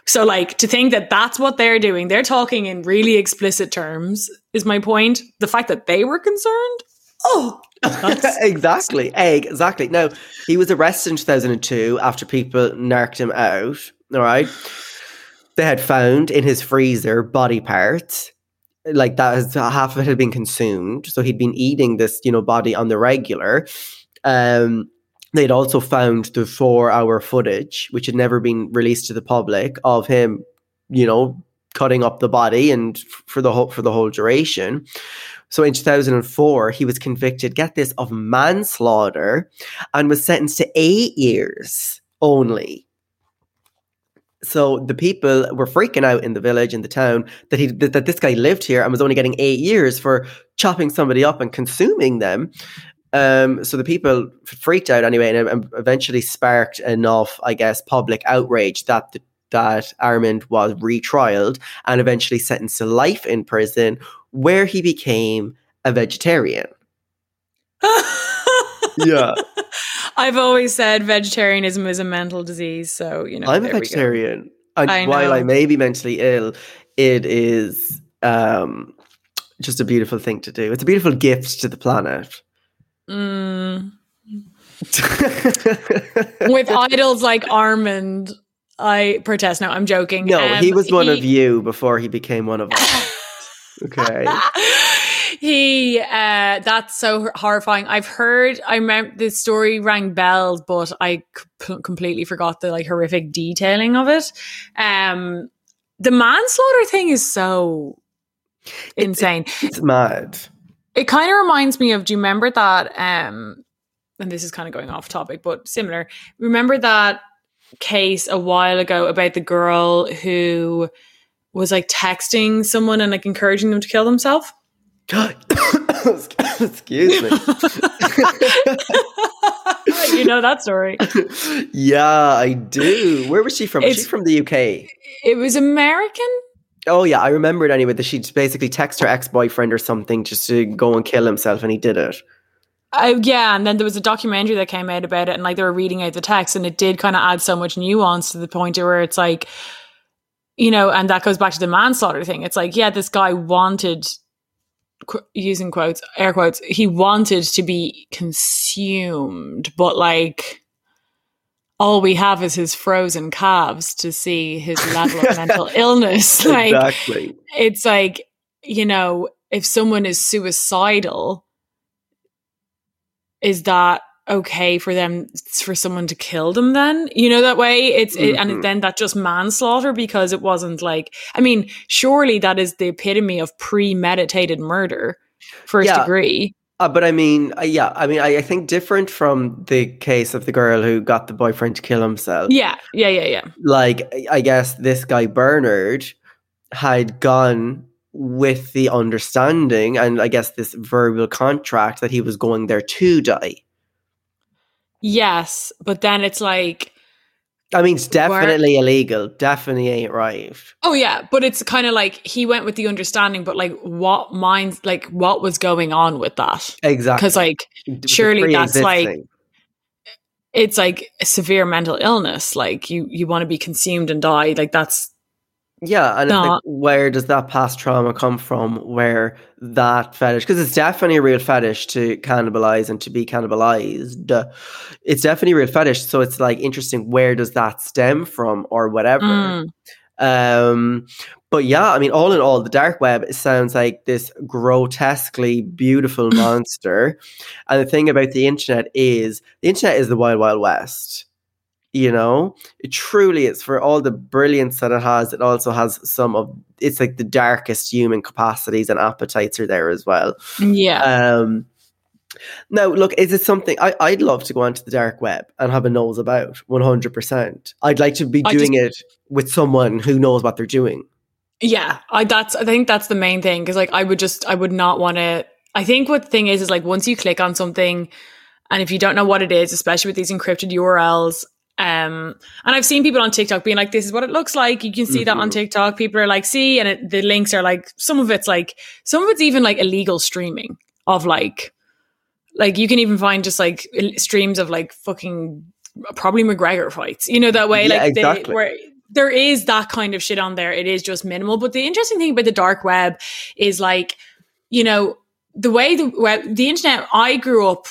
So, like, to think that that's what they're doing, they're talking in really explicit terms, is my point. The fact that they were concerned, oh, exactly. Exactly. no he was arrested in 2002 after people narked him out. All right. They had found in his freezer body parts. Like that is half of it had been consumed. So he'd been eating this, you know, body on the regular. Um, they'd also found the four hour footage, which had never been released to the public, of him, you know, cutting up the body and for the whole for the whole duration. So in 2004, he was convicted, get this, of manslaughter and was sentenced to eight years only. So the people were freaking out in the village, in the town, that he that, that this guy lived here and was only getting eight years for chopping somebody up and consuming them. Um, so the people freaked out anyway, and, and eventually sparked enough, I guess, public outrage that the, that Armand was retrialed and eventually sentenced to life in prison, where he became a vegetarian. yeah, I've always said vegetarianism is a mental disease. So, you know, I'm a there we go. vegetarian, and I while I may be mentally ill, it is um, just a beautiful thing to do. It's a beautiful gift to the planet. Mm. With idols like Armand, I protest. No, I'm joking. no, he Um, was one of you before he became one of us. okay. He uh that's so horrifying. I've heard i remember the story rang bells but i c- completely forgot the like horrific detailing of it. Um the manslaughter thing is so insane. It's mad. it kind of reminds me of do you remember that um and this is kind of going off topic but similar. Remember that case a while ago about the girl who was like texting someone and like encouraging them to kill themselves Excuse me. you know that story yeah, I do. Where was she from? Was she from the UK? it was american Oh yeah, I remember it anyway. That she'd basically texted her ex boyfriend or something just to go and kill himself, and he did it. Uh, yeah, and then there was a documentary that came out about it, and like they were reading out the text, and it did kind of add so much nuance to the point where it's like, you know, and that goes back to the manslaughter thing. It's like, yeah, this guy wanted, qu- using quotes, air quotes, he wanted to be consumed, but like, all we have is his frozen calves to see his level of mental illness. Like, exactly. it's like you know if someone is suicidal is that okay for them for someone to kill them then you know that way it's it, Mhm. and then that just manslaughter because it wasn't like i mean surely that is the epitome of premeditated murder first Yeah. degree Uh, but I mean, uh, yeah, I mean, I, I think different from the case of the girl who got the boyfriend to kill himself. yeah yeah yeah yeah Like, I guess this guy Bernard had gone with the understanding and I guess this verbal contract that he was going there to die. Yes but then it's like I mean, it's definitely illegal. Definitely ain't right. Oh yeah, but it's kind of like he went with the understanding, but like what minds, like what was going on with that? Exactly. Because like surely that's like it's like a severe mental illness. Like you you want to be consumed and die. Like that's Yeah, and like, where does that past trauma come from? Where that fetish? Because it's definitely a real fetish to cannibalize and to be cannibalized. It's definitely a real fetish. So it's like interesting. Where does that stem from, or whatever? Mm. Um, but yeah, I mean, all in all, the dark web sounds like this grotesquely beautiful monster. And the thing about the internet is, the internet is the wild, wild west. You know, it truly is for all the brilliance that it has. It also has some of it's like the darkest human capacities and appetites are there as well. yeah. Um, now, look, is it something I, I'd love to go onto the dark web and have a nose about 100%? I'd like to be doing it with someone who knows what they're doing. Yeah, I that's I think that's the main thing because like I would just I would not want to. I think what the thing is is like once you click on something, and if you don't know what it is, especially with these encrypted URLs, um, and I've seen people on TikTok being like, "This is what it looks like." You can see that on Mhm. TikTok. People are like, "See," and it, the links are like some of it's like some of it's even like illegal streaming of like like you can even find just like streams of like fucking probably McGregor fights. You know that way, Yeah, like exactly. they where there is that kind of shit on there. It is just minimal. But the interesting thing about the dark web is like, you know, the way the web, the internet, I grew up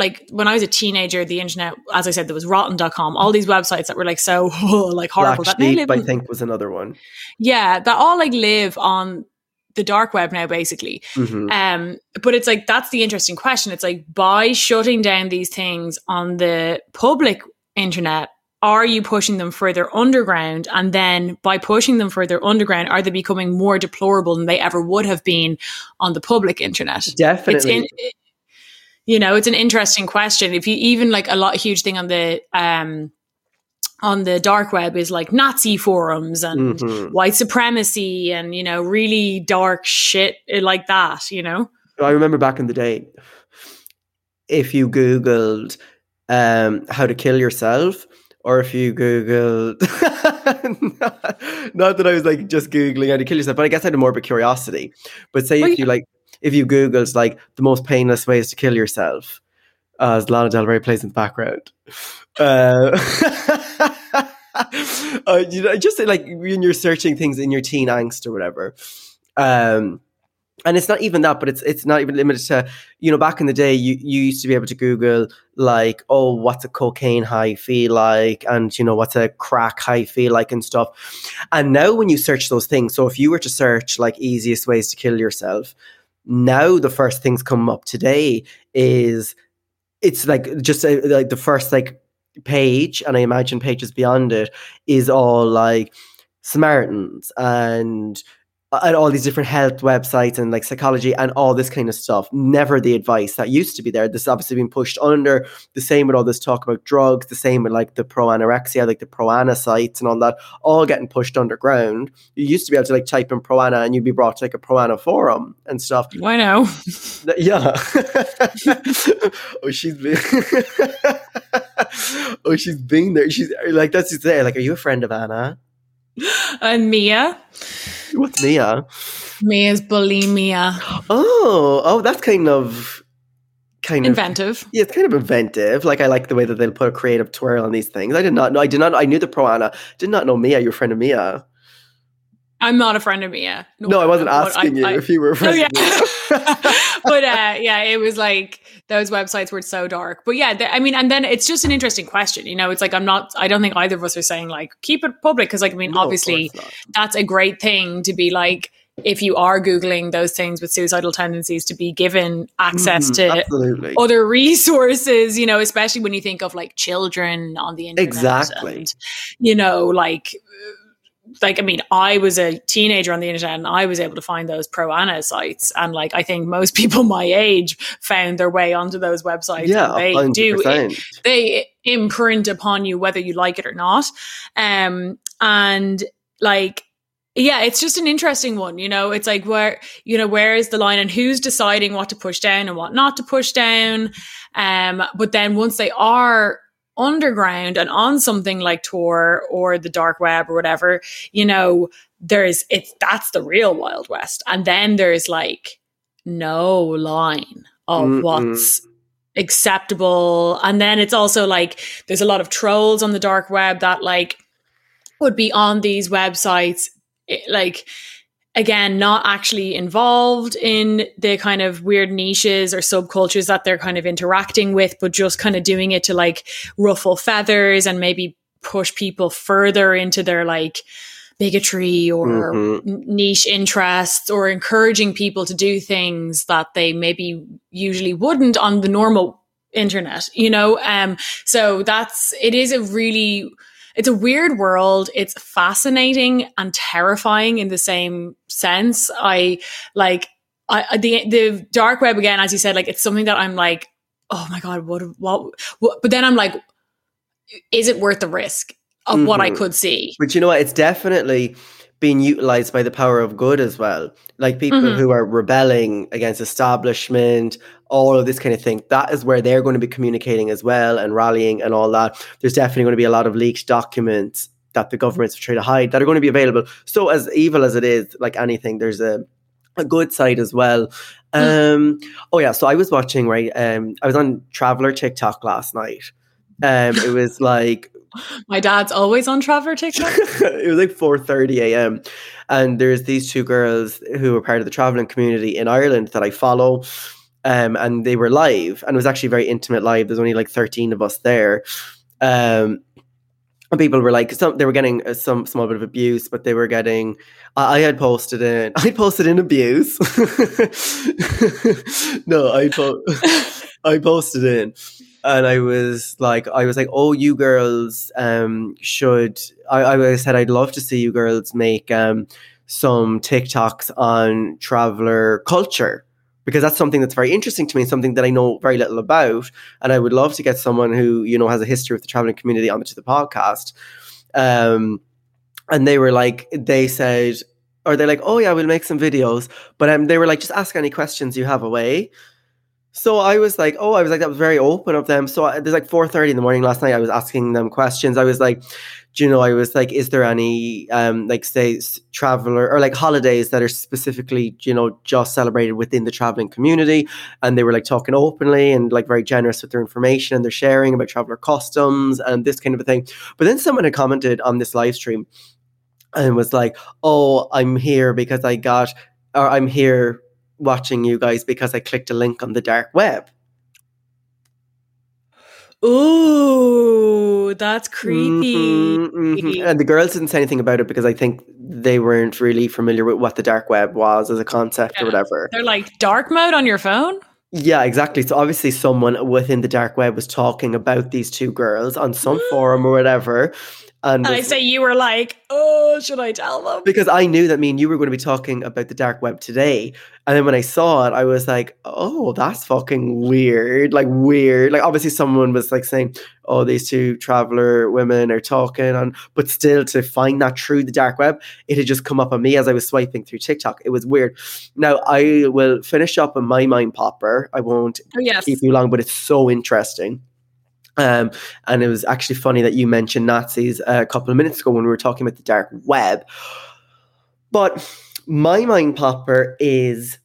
like when I was a teenager, the internet, as I said, there was rotten.com, all these websites that were like so like horrible. Black that Sheep, I think, was another one. yeah, that all like live on the dark web now, basically. Mhm. Um, but it's like that's the interesting question. It's like by shutting down these things on the public internet, are you pushing them further underground? And then by pushing them further underground, are they becoming more deplorable than they ever would have been on the public internet? It's Definitely. in, you know, it's an interesting question. If you even like a lot huge thing on the um on the dark web is like Nazi forums and Mhm. white supremacy and you know really dark shit like that. You know, I remember back in the day, if you Googled um, how to kill yourself, or if you Googled, not that I was like just Googling how to kill yourself, but I guess I had more of a curiosity. But say Well, if you like, if you Googled like the most painless ways to kill yourself, as Lana Del Rey plays in the background. Uh, uh, you know, just like when you're searching things in your teen angst or whatever. Um, and it's not even that, but it's it's not even limited to you know back in the day you you used to be able to Google like oh what's a cocaine high feel like and you know what's a crack high feel like and stuff, and now when you search those things, so if you were to search like easiest ways to kill yourself, now the first things come up today is it's like just uh like the first like page and I imagine pages beyond it is all like Samaritans and and all these different health websites and like psychology and all this kind of stuff. Never the advice that used to be there. This has obviously been pushed under. The same with all this talk about drugs. The same with like the pro anorexia, like the pro ana sites and all that, all getting pushed underground. You used to be able to like type in pro ana and you'd be brought to like a pro ana forum and stuff. Why now? Yeah. oh, she's been. oh, she's been there. She's like that's just there. Like, are you a friend of Anna? and Mia, What's Mia? Mia's bulimia, Oh, oh, that's kind of kind of inventive. Yeah, it's kind of inventive. Like I like the way that they'll put a creative twirl on these things. I did not know. I did not. I knew the pro Anna. Did not know Mia. You're a friend of Mia. I'm not a friend of Mia. No, I wasn't asking you I- if you were a Oh, friend. yeah. of Mia. but uh, yeah, it was like those websites were so dark. But yeah, th- I mean, and then it's just an interesting question. You know, it's like I'm not. I don't think either of us are saying like keep it public because, like, I mean, No, obviously that's a great thing to be like. If you are googling those things with suicidal tendencies, to be given access Mhm, to absolutely. other resources, you know, especially when you think of like children on the internet. Exactly. And, you know, like, like, I mean, I was a teenager on the internet and I was able to find those pro ana sites. And like, I think most people my age found their way onto those websites. Yeah, they do, 100%. they imprint upon you whether you like it or not. Um, and like, yeah, it's just an interesting one. You know, it's like where, you know, where is the line and who's deciding what to push down and what not to push down. Um, but then once they are underground and on something like Tor or the dark web or whatever, you know, there's it's that's the real Wild West. And then there's like no line of Mm-mm. what's acceptable. And then it's also like there's a lot of trolls on the dark web that like would be on these websites it- like again not actually involved in the kind of weird niches or subcultures that they're kind of interacting with but just kind of doing it to like ruffle feathers and maybe push people further into their like bigotry or Mhm. niche interests or encouraging people to do things that they maybe usually wouldn't on the normal internet you know um so that's it is a really it's a weird world it's fascinating and terrifying in the same sense i like I, the the dark web again as you said like it's something that i'm like oh my god what what, what but then i'm like is it worth the risk of what i Mhm. could see But you know what? It's definitely being utilized by the power of good as well. Like people Mhm. who are rebelling against establishment, all of this kind of thing. That is where they're going to be communicating as well and rallying and all that. There's definitely going to be a lot of leaked documents that the governments try to hide that are going to be available. So as evil as it is, like anything, there's a a good side as well. Um oh yeah, so I was watching right um I was on Traveler TikTok last night. Um it was like My dad's always on Traveler TikTok. it was like 4:30 a.m. and there's these two girls who are part of the traveling community in Ireland that I follow. Um, and they were live, and it was actually very intimate live. There's only like 13 of us there. Um, and people were like, some they were getting uh, some small bit of abuse, but they were getting. I, I had posted in. I posted in abuse. no, I po- I posted in, and I was like, I was like, oh, you girls, um, should. I, I said I'd love to see you girls make um some TikToks on traveler culture because that's something that's very interesting to me, something that I know very little about, and I would love to get someone who you know has a history with the traveling community onto the podcast. Um, and they were like, they said, or they're like, oh yeah, we'll make some videos, but um, they were like, just ask any questions you have away. So I was like, oh, I was like, that was very open of them. So I, there's like 4.30 in the morning last night, I was asking them questions. I was like, do you know, I was like, is there any, um, like say traveler or like holidays that are specifically, you know, just celebrated within the traveling community? And they were like talking openly and like very generous with their information and their sharing about traveler customs and this kind of a thing. But then someone had commented on this live stream and was like, oh, I'm here because I got, or I'm here watching you guys because I clicked a link on the dark web. Ooh, that's creepy. Mhm, mhm. And the girls didn't say anything about it because I think they weren't really familiar with what the dark web was as a concept or whatever. They're like dark mode on your phone. Yeah, exactly. So obviously, someone within the dark web was talking about these two girls on some forum or whatever, and, I say you were like, oh, should I tell them? because I knew that me and you were going to be talking about the dark web today. And then when I saw it, I was like, oh, that's fucking weird. Like, weird. Like, obviously, someone was like saying, oh, these two traveler women are talking. on, But still, to find that through the dark web, it had just come up on me as I was swiping through TikTok. It was weird. Now, I will finish up on my mind popper. I won't Oh, yes. keep you long, but it's so interesting. Um, and it was actually funny that you mentioned Nazis a couple of minutes ago when we were talking about the dark web. But my mind popper is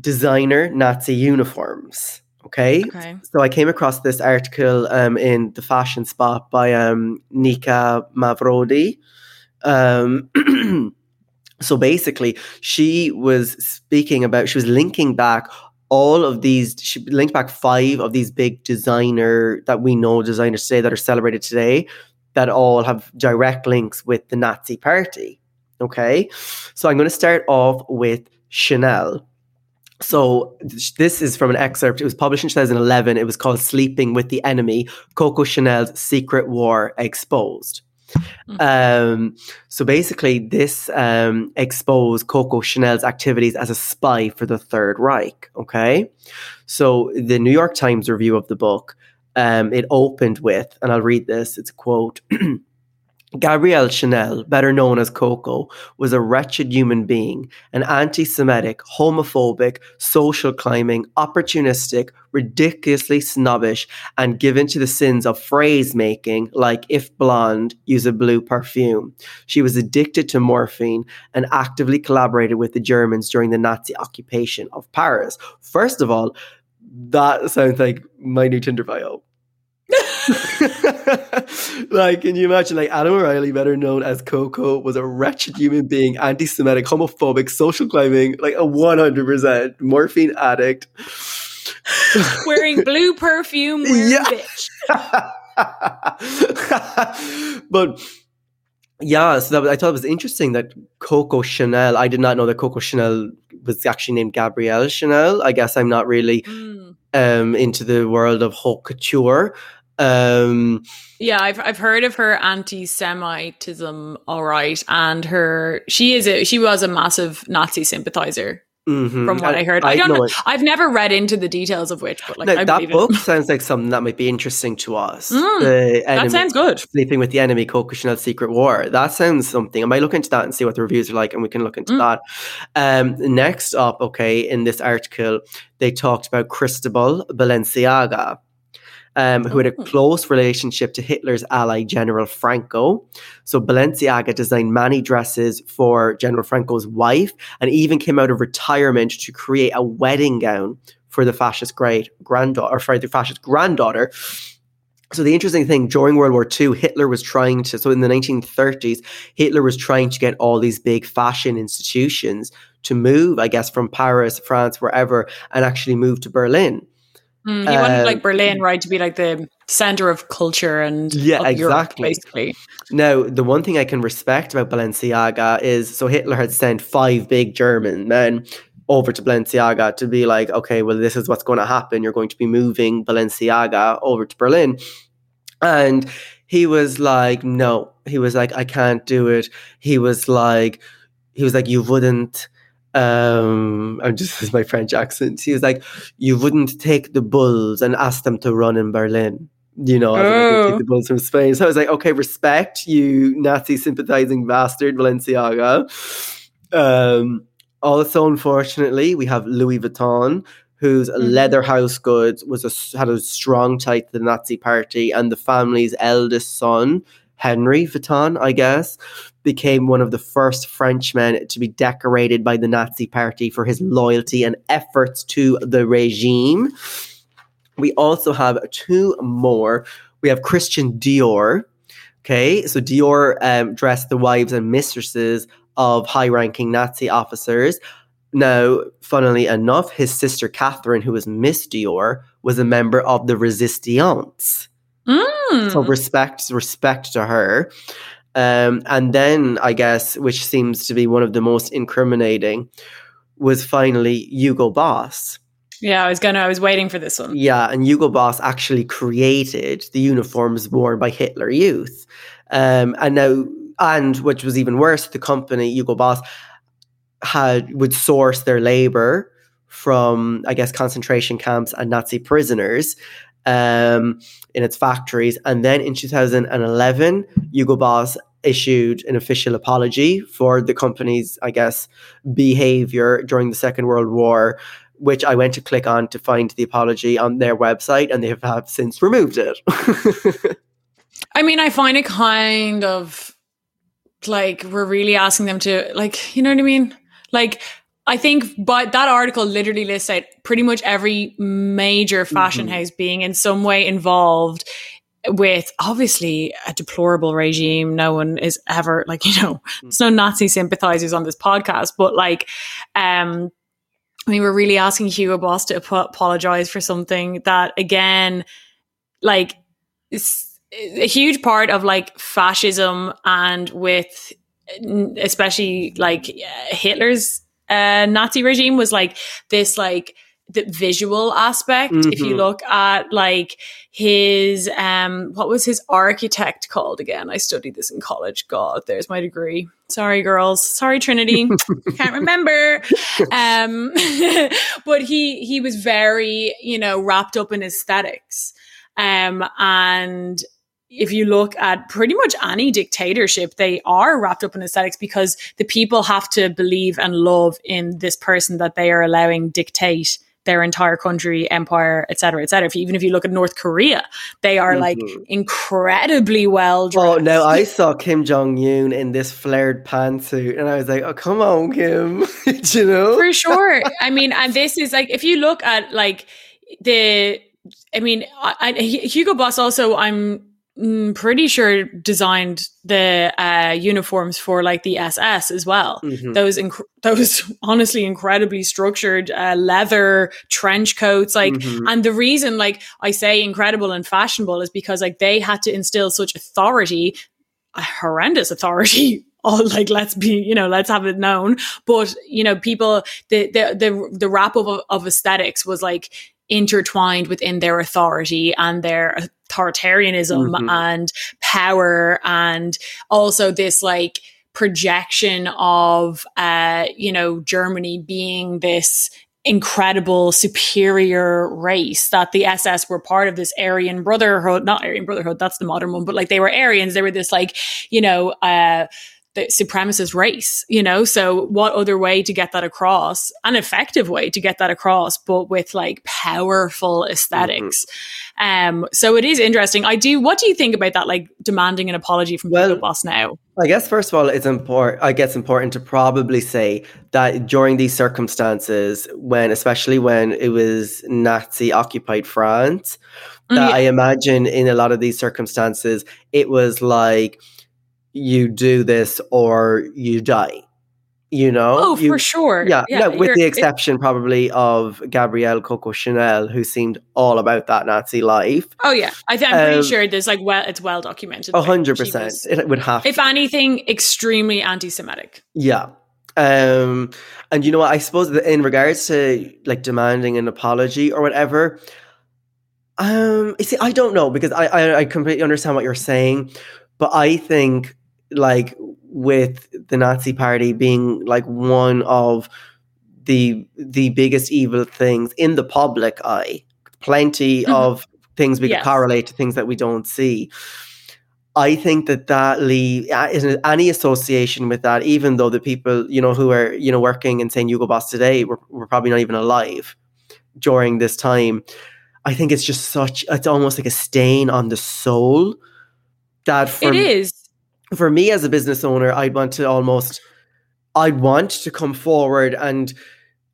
designer Nazi uniforms. Okay. Okay. So I came across this article um, in the Fashion Spot by um, Nika Mavrodi. Um, so basically, she was speaking about, she was linking back all of these, she linked back five of these big designer that we know designers today that are celebrated today that all have direct links with the Nazi party. Okay. So I'm going to start off with Chanel. So this is from an excerpt. It was published in 2011. It was called "Sleeping with the Enemy: Coco Chanel's Secret War Exposed." Um, so basically, this um, exposed Coco Chanel's activities as a spy for the Third Reich. Okay, so the New York Times review of the book um, it opened with, and I'll read this. It's a quote. Gabrielle Chanel, better known as Coco, was a wretched human being, an anti Semitic, homophobic, social climbing, opportunistic, ridiculously snobbish, and given to the sins of phrase making, like if blonde, use a blue perfume. She was addicted to morphine and actively collaborated with the Germans during the Nazi occupation of Paris. First of all, that sounds like my new Tinder bio. like, can you imagine? Like, Adam O'Reilly, better known as Coco, was a wretched human being, anti Semitic, homophobic, social climbing, like a 100% morphine addict. Wearing blue perfume, wearing Yeah. bitch. but yeah, so that was, I thought it was interesting that Coco Chanel. I did not know that Coco Chanel was actually named Gabrielle Chanel. I guess I'm not really Mm. um, into the world of haute couture. Um, Yeah, I've I've heard of her anti-Semitism, all right, and her she is a she was a massive Nazi sympathizer mhm. from what I, heard. I I, don't know it. I've never read into the details of which, but like Now, I that book it. sounds like something that might be interesting to us. Mm, The That sounds good. Sleeping with the Enemy, Coco Chanel's Secret War. That sounds something. I might look into that and see what the reviews are like, and we can look into Mm. that. Um, next up, okay, in this article, they talked about Cristobal Balenciaga. Um, who had a Oh. close relationship to Hitler's ally General Franco. So Balenciaga designed many dresses for General Franco's wife and even came out of retirement to create a wedding gown for the fascist great granddaughter, or sorry, the fascist granddaughter. So the interesting thing during World War II, Hitler was trying to. So in the 1930s, Hitler was trying to get all these big fashion institutions to move, I guess, from Paris, France, wherever, and actually move to Berlin. Mm, he wanted Um, like Berlin, right, to be like the center of culture and Yeah, of Europe, exactly. basically. Now, the one thing I can respect about Balenciaga is so Hitler had sent five big German men over to Balenciaga to be like, okay, well, this is what's going to happen. You're going to be moving Balenciaga over to Berlin. And he was like, no. He was like, I can't do it. He was like, he was like, you wouldn't. Um, I'm just is my French accent. He was like, you wouldn't take the bulls and ask them to run in Berlin. You know, as in, like, Oh. take the bulls from Spain. So I was like, okay, respect you, Nazi sympathizing bastard, Balenciaga. Um, also, unfortunately, we have Louis Vuitton, whose leather house goods was a, had a strong tie to the Nazi party, and the family's eldest son, Henry Vuitton, I guess, became one of the first Frenchmen to be decorated by the Nazi party for his loyalty and efforts to the regime. We also have two more. We have Christian Dior. Okay, so Dior um, dressed the wives and mistresses of high ranking Nazi officers. Now, funnily enough, his sister Catherine, who was Miss Dior, was a member of the Resistance. Mm. So respect, respect to her. Um, and then I guess, which seems to be one of the most incriminating, was finally Hugo Boss. Yeah, I was gonna. I was waiting for this one. Yeah, and Hugo Boss actually created the uniforms worn by Hitler Youth. Um, and now, and which was even worse, the company Hugo Boss had would source their labor from, I guess, concentration camps and Nazi prisoners um, in its factories. And then in 2011, Hugo Boss issued an official apology for the company's, I guess, behavior during the Second World War which I went to click on to find the apology on their website, and they have, have since removed it. I mean, I find it kind of like we're really asking them to, like, you know what I mean? Like, I think, but that article literally lists out pretty much every major fashion Mhm. house being in some way involved with obviously a deplorable regime. No one is ever like, you know, there's no Nazi sympathizers on this podcast, but like, um, I mean, we're really asking Hugo Boss to ap- apologize for something that, again, like, is a huge part of like fascism and with especially like Hitler's uh, Nazi regime was like this like the visual aspect. If you Mhm. look at like his um what was his architect called again? I studied this in college. God, there's my degree. Sorry, girls. Sorry, Trinity. Can't remember. Um, but he he was very you know wrapped up in aesthetics. Um, and if you look at pretty much any dictatorship, they are wrapped up in aesthetics because the people have to believe and love in this person that they are allowing dictate their entire country, empire, et cetera, et cetera. If you, even if you look at North Korea, they are like Mhm. incredibly well dressed. oh no, I saw Kim Jong Un in this flared pantsuit, and I was like, "Oh, come on, Kim," Do you know. for sure. I mean, and this is like if you look at like the, I mean, I, I, Hugo Boss also, I'm mm, pretty sure designed the uh, uniforms for like the SS as well. Mhm. Those inc- those honestly incredibly structured uh, leather trench coats, like, Mhm. and the reason like I say incredible and fashionable is because like they had to instill such authority, a horrendous authority. All like let's be you know let's have it known, but you know people the the the, the wrap up of, of aesthetics was like intertwined within their authority and their authoritarianism Mhm. and power and also this like projection of uh you know Germany being this incredible superior race that the SS were part of this Aryan brotherhood not Aryan brotherhood that's the modern one but like they were Aryans they were this like you know uh the supremacist race, you know? So what other way to get that across? An effective way to get that across, but with like powerful esthetics Um, so it is interesting. I do. What do you think about that? Like demanding an apology from Well, Boss now? I guess first of all, it's important. I guess important to probably say that during these circumstances, when especially when it was Nazi occupied France, Mm, that. I imagine in a lot of these circumstances, it was like you do this or you die. You know? Oh, You- for sure. Yeah, yeah, with the it- exception probably of Gabrielle Coco Chanel, who seemed all about that Nazi life. oh yeah, I th- I'm pretty Um, sure there's like well, it's well documented. Hundred percent. It would have If anything, extremely anti-Semitic. Yeah. Um, and you know what? I suppose in regards to like demanding an apology or whatever, um, you see, I don't know because I, I I completely understand what you're saying, but I think like with the Nazi Party being like one of the the biggest evil things in the public eye, plenty Mhm. of things we Yes. could correlate to things that we don't see. I think that that leave any association with that, even though the people you know who are you know working in St. Hugo Boss today were, were probably not even alive during this time. I think it's just such it's almost like a stain on the soul that for it is. For me as a business owner, I'd want to almost, I'd want to come forward and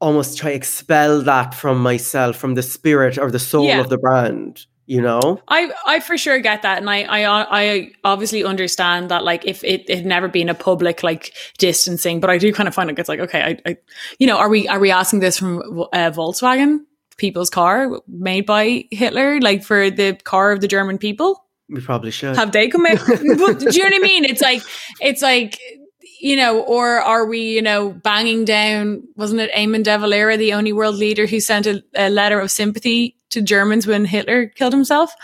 almost try expel that from myself, from the spirit or the soul Yeah. of the brand. You know, I, I for sure get that, and I, I, I obviously understand that. Like, if it, it had never been a public like distancing, but I do kind of find it gets like okay, I, I, you know, are we are we asking this from uh, Volkswagen, people's car made by Hitler, like for the car of the German people? We probably should. Have they come out? but, do you know what I mean? It's like it's like you know, or are we, you know, banging down? Wasn't it Eamon de Valera, the only world leader who sent a, a letter of sympathy to Germans when Hitler killed himself?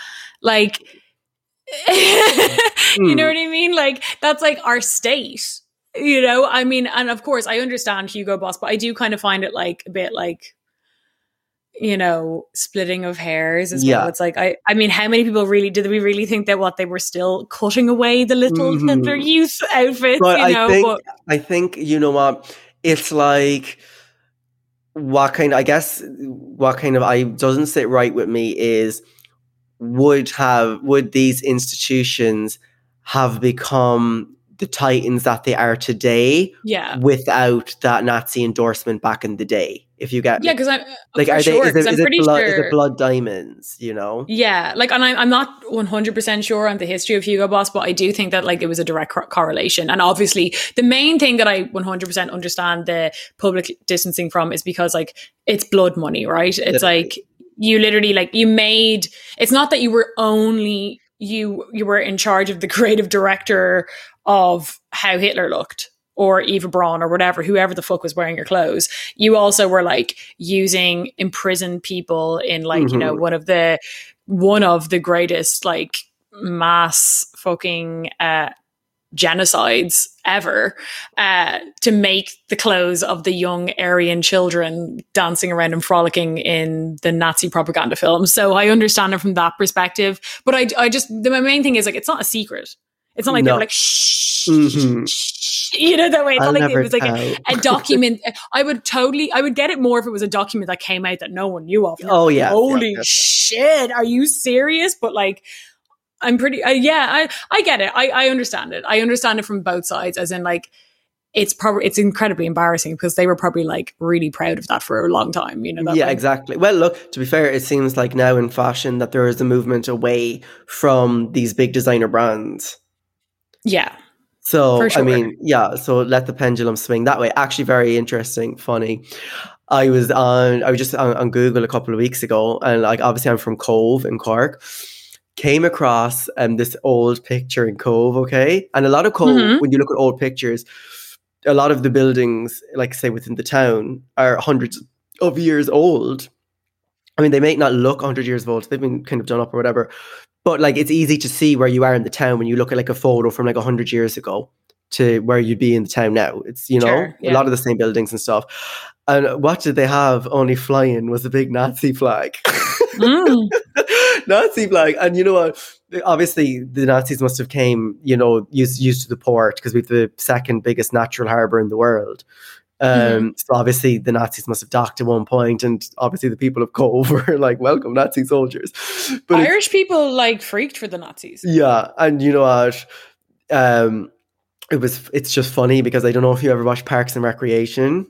Like, you know hmm. what I mean? Like that's like our state. You know, I mean, and of course, I understand Hugo Boss, but I do kind of find it like a bit like you know, splitting of hairs as Yeah. well. It's like I I mean, how many people really did we really think that what they were still cutting away the little Mhm. Hitler youth outfits, But you know? I think, but I think you know what it's like. What kind? I guess what kind of I doesn't sit right with me is would have would these institutions have become the titans that they are today yeah. without that Nazi endorsement back in the day. If you get Yeah, because I'm uh, like are sure, they? Is it, is it blood? sure. Is it blood diamonds? You know. Yeah, like, and I'm, I'm not 100% sure on the history of Hugo Boss, but I do think that, like, it was a direct co- correlation. And obviously, the main thing that I 100% understand the public distancing from is because, like, it's blood money, right? It's Literally. like, you literally, like, you made, it's not that you were only, you, you were in charge of the creative director of how Hitler looked. Or Eva Braun or whatever, whoever the fuck was wearing your clothes. You also were like using imprisoned people in like, you know, Mhm. one of the one of the greatest like mass fucking uh genocides ever uh to make the clothes of the young Aryan children dancing around and frolicking in the Nazi propaganda films. So I understand it from that perspective. But I I just the my main thing is like it's not a secret. It's not like they were like shh, Mhm. shh, you know that way. It's I'll not like it was like a, a document. I would totally, I would get it more if it was a document that came out that no one knew of. Oh yeah. Holy yeah, yeah. shit! Are you serious? But like, I'm pretty. Uh, yeah, I I get it. I I understand it. I understand it from both sides. As in, like, it's probably it's incredibly embarrassing because they were probably like really proud of that for a long time. You know. Yeah, like- exactly. Well, look, to be fair, it seems like now in fashion that there is a movement away from these big designer brands. Yeah. So, For I mean, yeah, so let the pendulum swing that way. Actually, very interesting, funny. I was on, I was just on, on Google a couple of weeks ago, and like, obviously, I'm from Cobh in Cork. Came across um, this old picture in Cobh, okay? And a lot of Cobh, Mhm. when you look at old pictures, a lot of the buildings, like say within the town, are hundreds of years old. I mean, they may not look 100 years old, they've been kind of done up or whatever, but like it's easy to see where you are in the town when you look at like a photo from like 100 years ago. to where you'd be in the town now. It's you know Sure, a lot of the same buildings and stuff. And what did they have? Only flying was a big Nazi flag. Mm. Nazi flag, and you know what? Obviously, the Nazis must have came, you know, used used to the port because we've the second biggest natural harbor in the world. Um, Mm-hmm. So obviously, the Nazis must have docked at one point, and obviously, the people of Cobh were like, "Welcome, Nazi soldiers." But Irish people like freaked for the Nazis. yeah, and you know what? Um, it was. It's just funny because I don't know if you ever watched Parks and Recreation.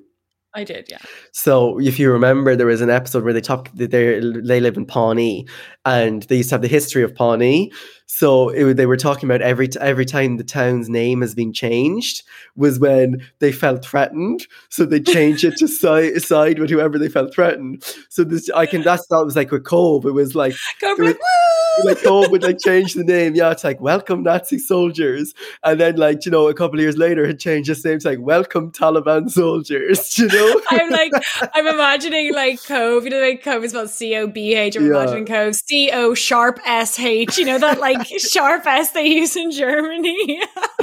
I did, yeah. So if you remember, there was an episode where they talk. They they live in Pawnee, and they used to have the history of Pawnee. So it, they were talking about every t- every time the town's name has been changed was when they felt threatened. So they changed it to side side with whoever they felt threatened. So this I can that's that was like with Cobh. It was like Go like, Cobh would like change the name. Yeah, it's like welcome Nazi soldiers, and then like you know a couple of years later it changed its name to like welcome Taliban soldiers. You know. I'm like, I'm imagining like Cobh, you know, like Cobh is spelled C O B H. I'm Yeah. imagining Cobh C O sharp S H. You know that like sharp S they use in Germany.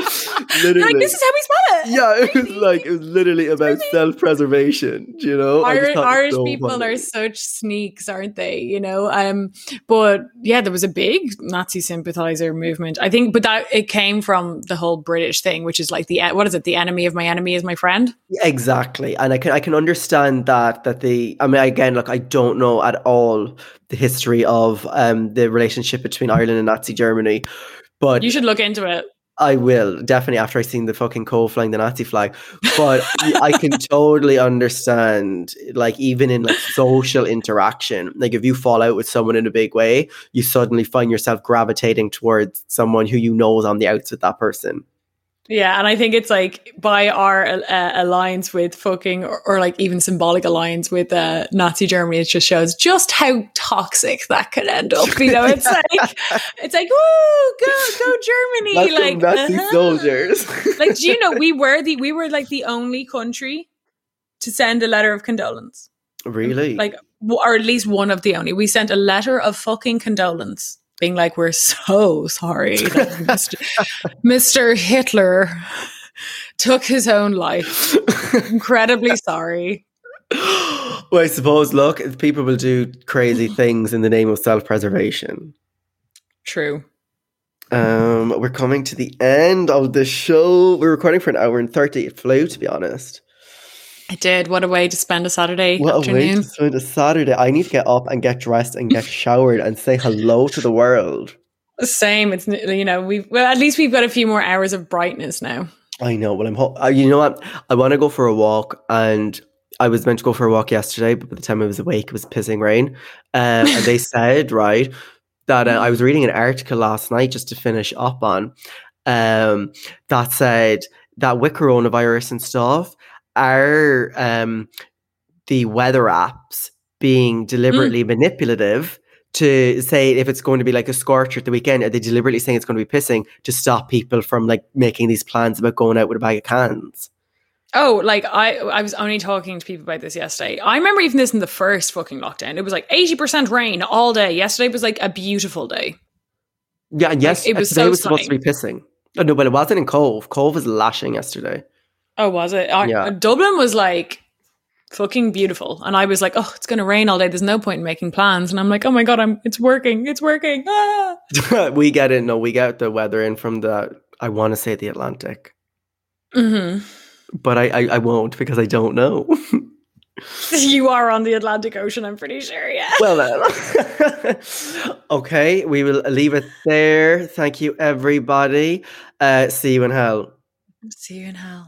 literally. like this is how we spell it. yeah, it was like it was literally about self-preservation. You know, Irish, Irish so people funny. are such sneaks, aren't they? You know, um, but yeah, there was a big Nazi sympathizer movement. I think, but that it came from the whole British thing, which is like the what is it? The enemy of my enemy is my friend. exactly, and I can I can understand that that the I mean again, look, I don't know at all the history of um the relationship between Ireland and Nazi Germany, but You should look into it. I will definitely after I seen the fucking Cobh flying the Nazi flag. But I can totally understand, like even in like social interaction, like if you fall out with someone in a big way, you suddenly find yourself gravitating towards someone who you know is on the outs with that person. Yeah, and I think it's like by our uh, alliance with fucking, or, or like even symbolic alliance with uh, Nazi Germany, it just shows just how toxic that could end up. You know, it's like it's like, woo, go go Germany, like Nazi uh-huh. soldiers. like do you know we were the we were like the only country to send a letter of condolence, really? like or at least one of the only. We sent a letter of fucking condolence. Being like, we're so sorry Mr. Mr. Hitler took his own life. Incredibly sorry. well, I suppose, look, people will do crazy things in the name of self preservation. True. Um, we're coming to the end of the show. We're recording for an hour and 30. It flew, to be honest. I did. What a way to spend a Saturday What a way to spend a Saturday. I need to get up and get dressed and get showered and say hello to the world. Same. It's you know we well at least we've got a few more hours of brightness now. I know. Well, I'm. Ho- uh, you know what? I want to go for a walk, and I was meant to go for a walk yesterday, but by the time I was awake, it was pissing rain. Um, and they said right that uh, I was reading an article last night just to finish up on um, that said that with coronavirus and stuff are um, the weather apps being deliberately manipulative to say if it's going to be like a scorcher at the weekend, are they deliberately saying it's going to be pissing to stop people from like making these plans about going out with a bag of cans? Oh, like I I was only talking to people about this yesterday. I remember even this in the first fucking lockdown. It was like 80% rain all day. Yesterday was like a beautiful day. Yeah, and yes, it was today so was supposed to be pissing. Oh, no, but it wasn't in Cobh. Cobh was lashing yesterday. Oh, was it? Uh, Yeah. Dublin was like fucking beautiful. And I was like, oh, it's going to rain all day. There's no point in making plans. And I'm like, oh my God, I'm, it's working. It's working. Ah! we get it. No, we get the weather in from the. I want to say the Atlantic, hmm but I, I I won't because I don't know. You are on the Atlantic Ocean, I'm pretty sure. Yeah. well then, okay, we will leave it there. Thank you, everybody. Uh, see you in hell. See you in hell.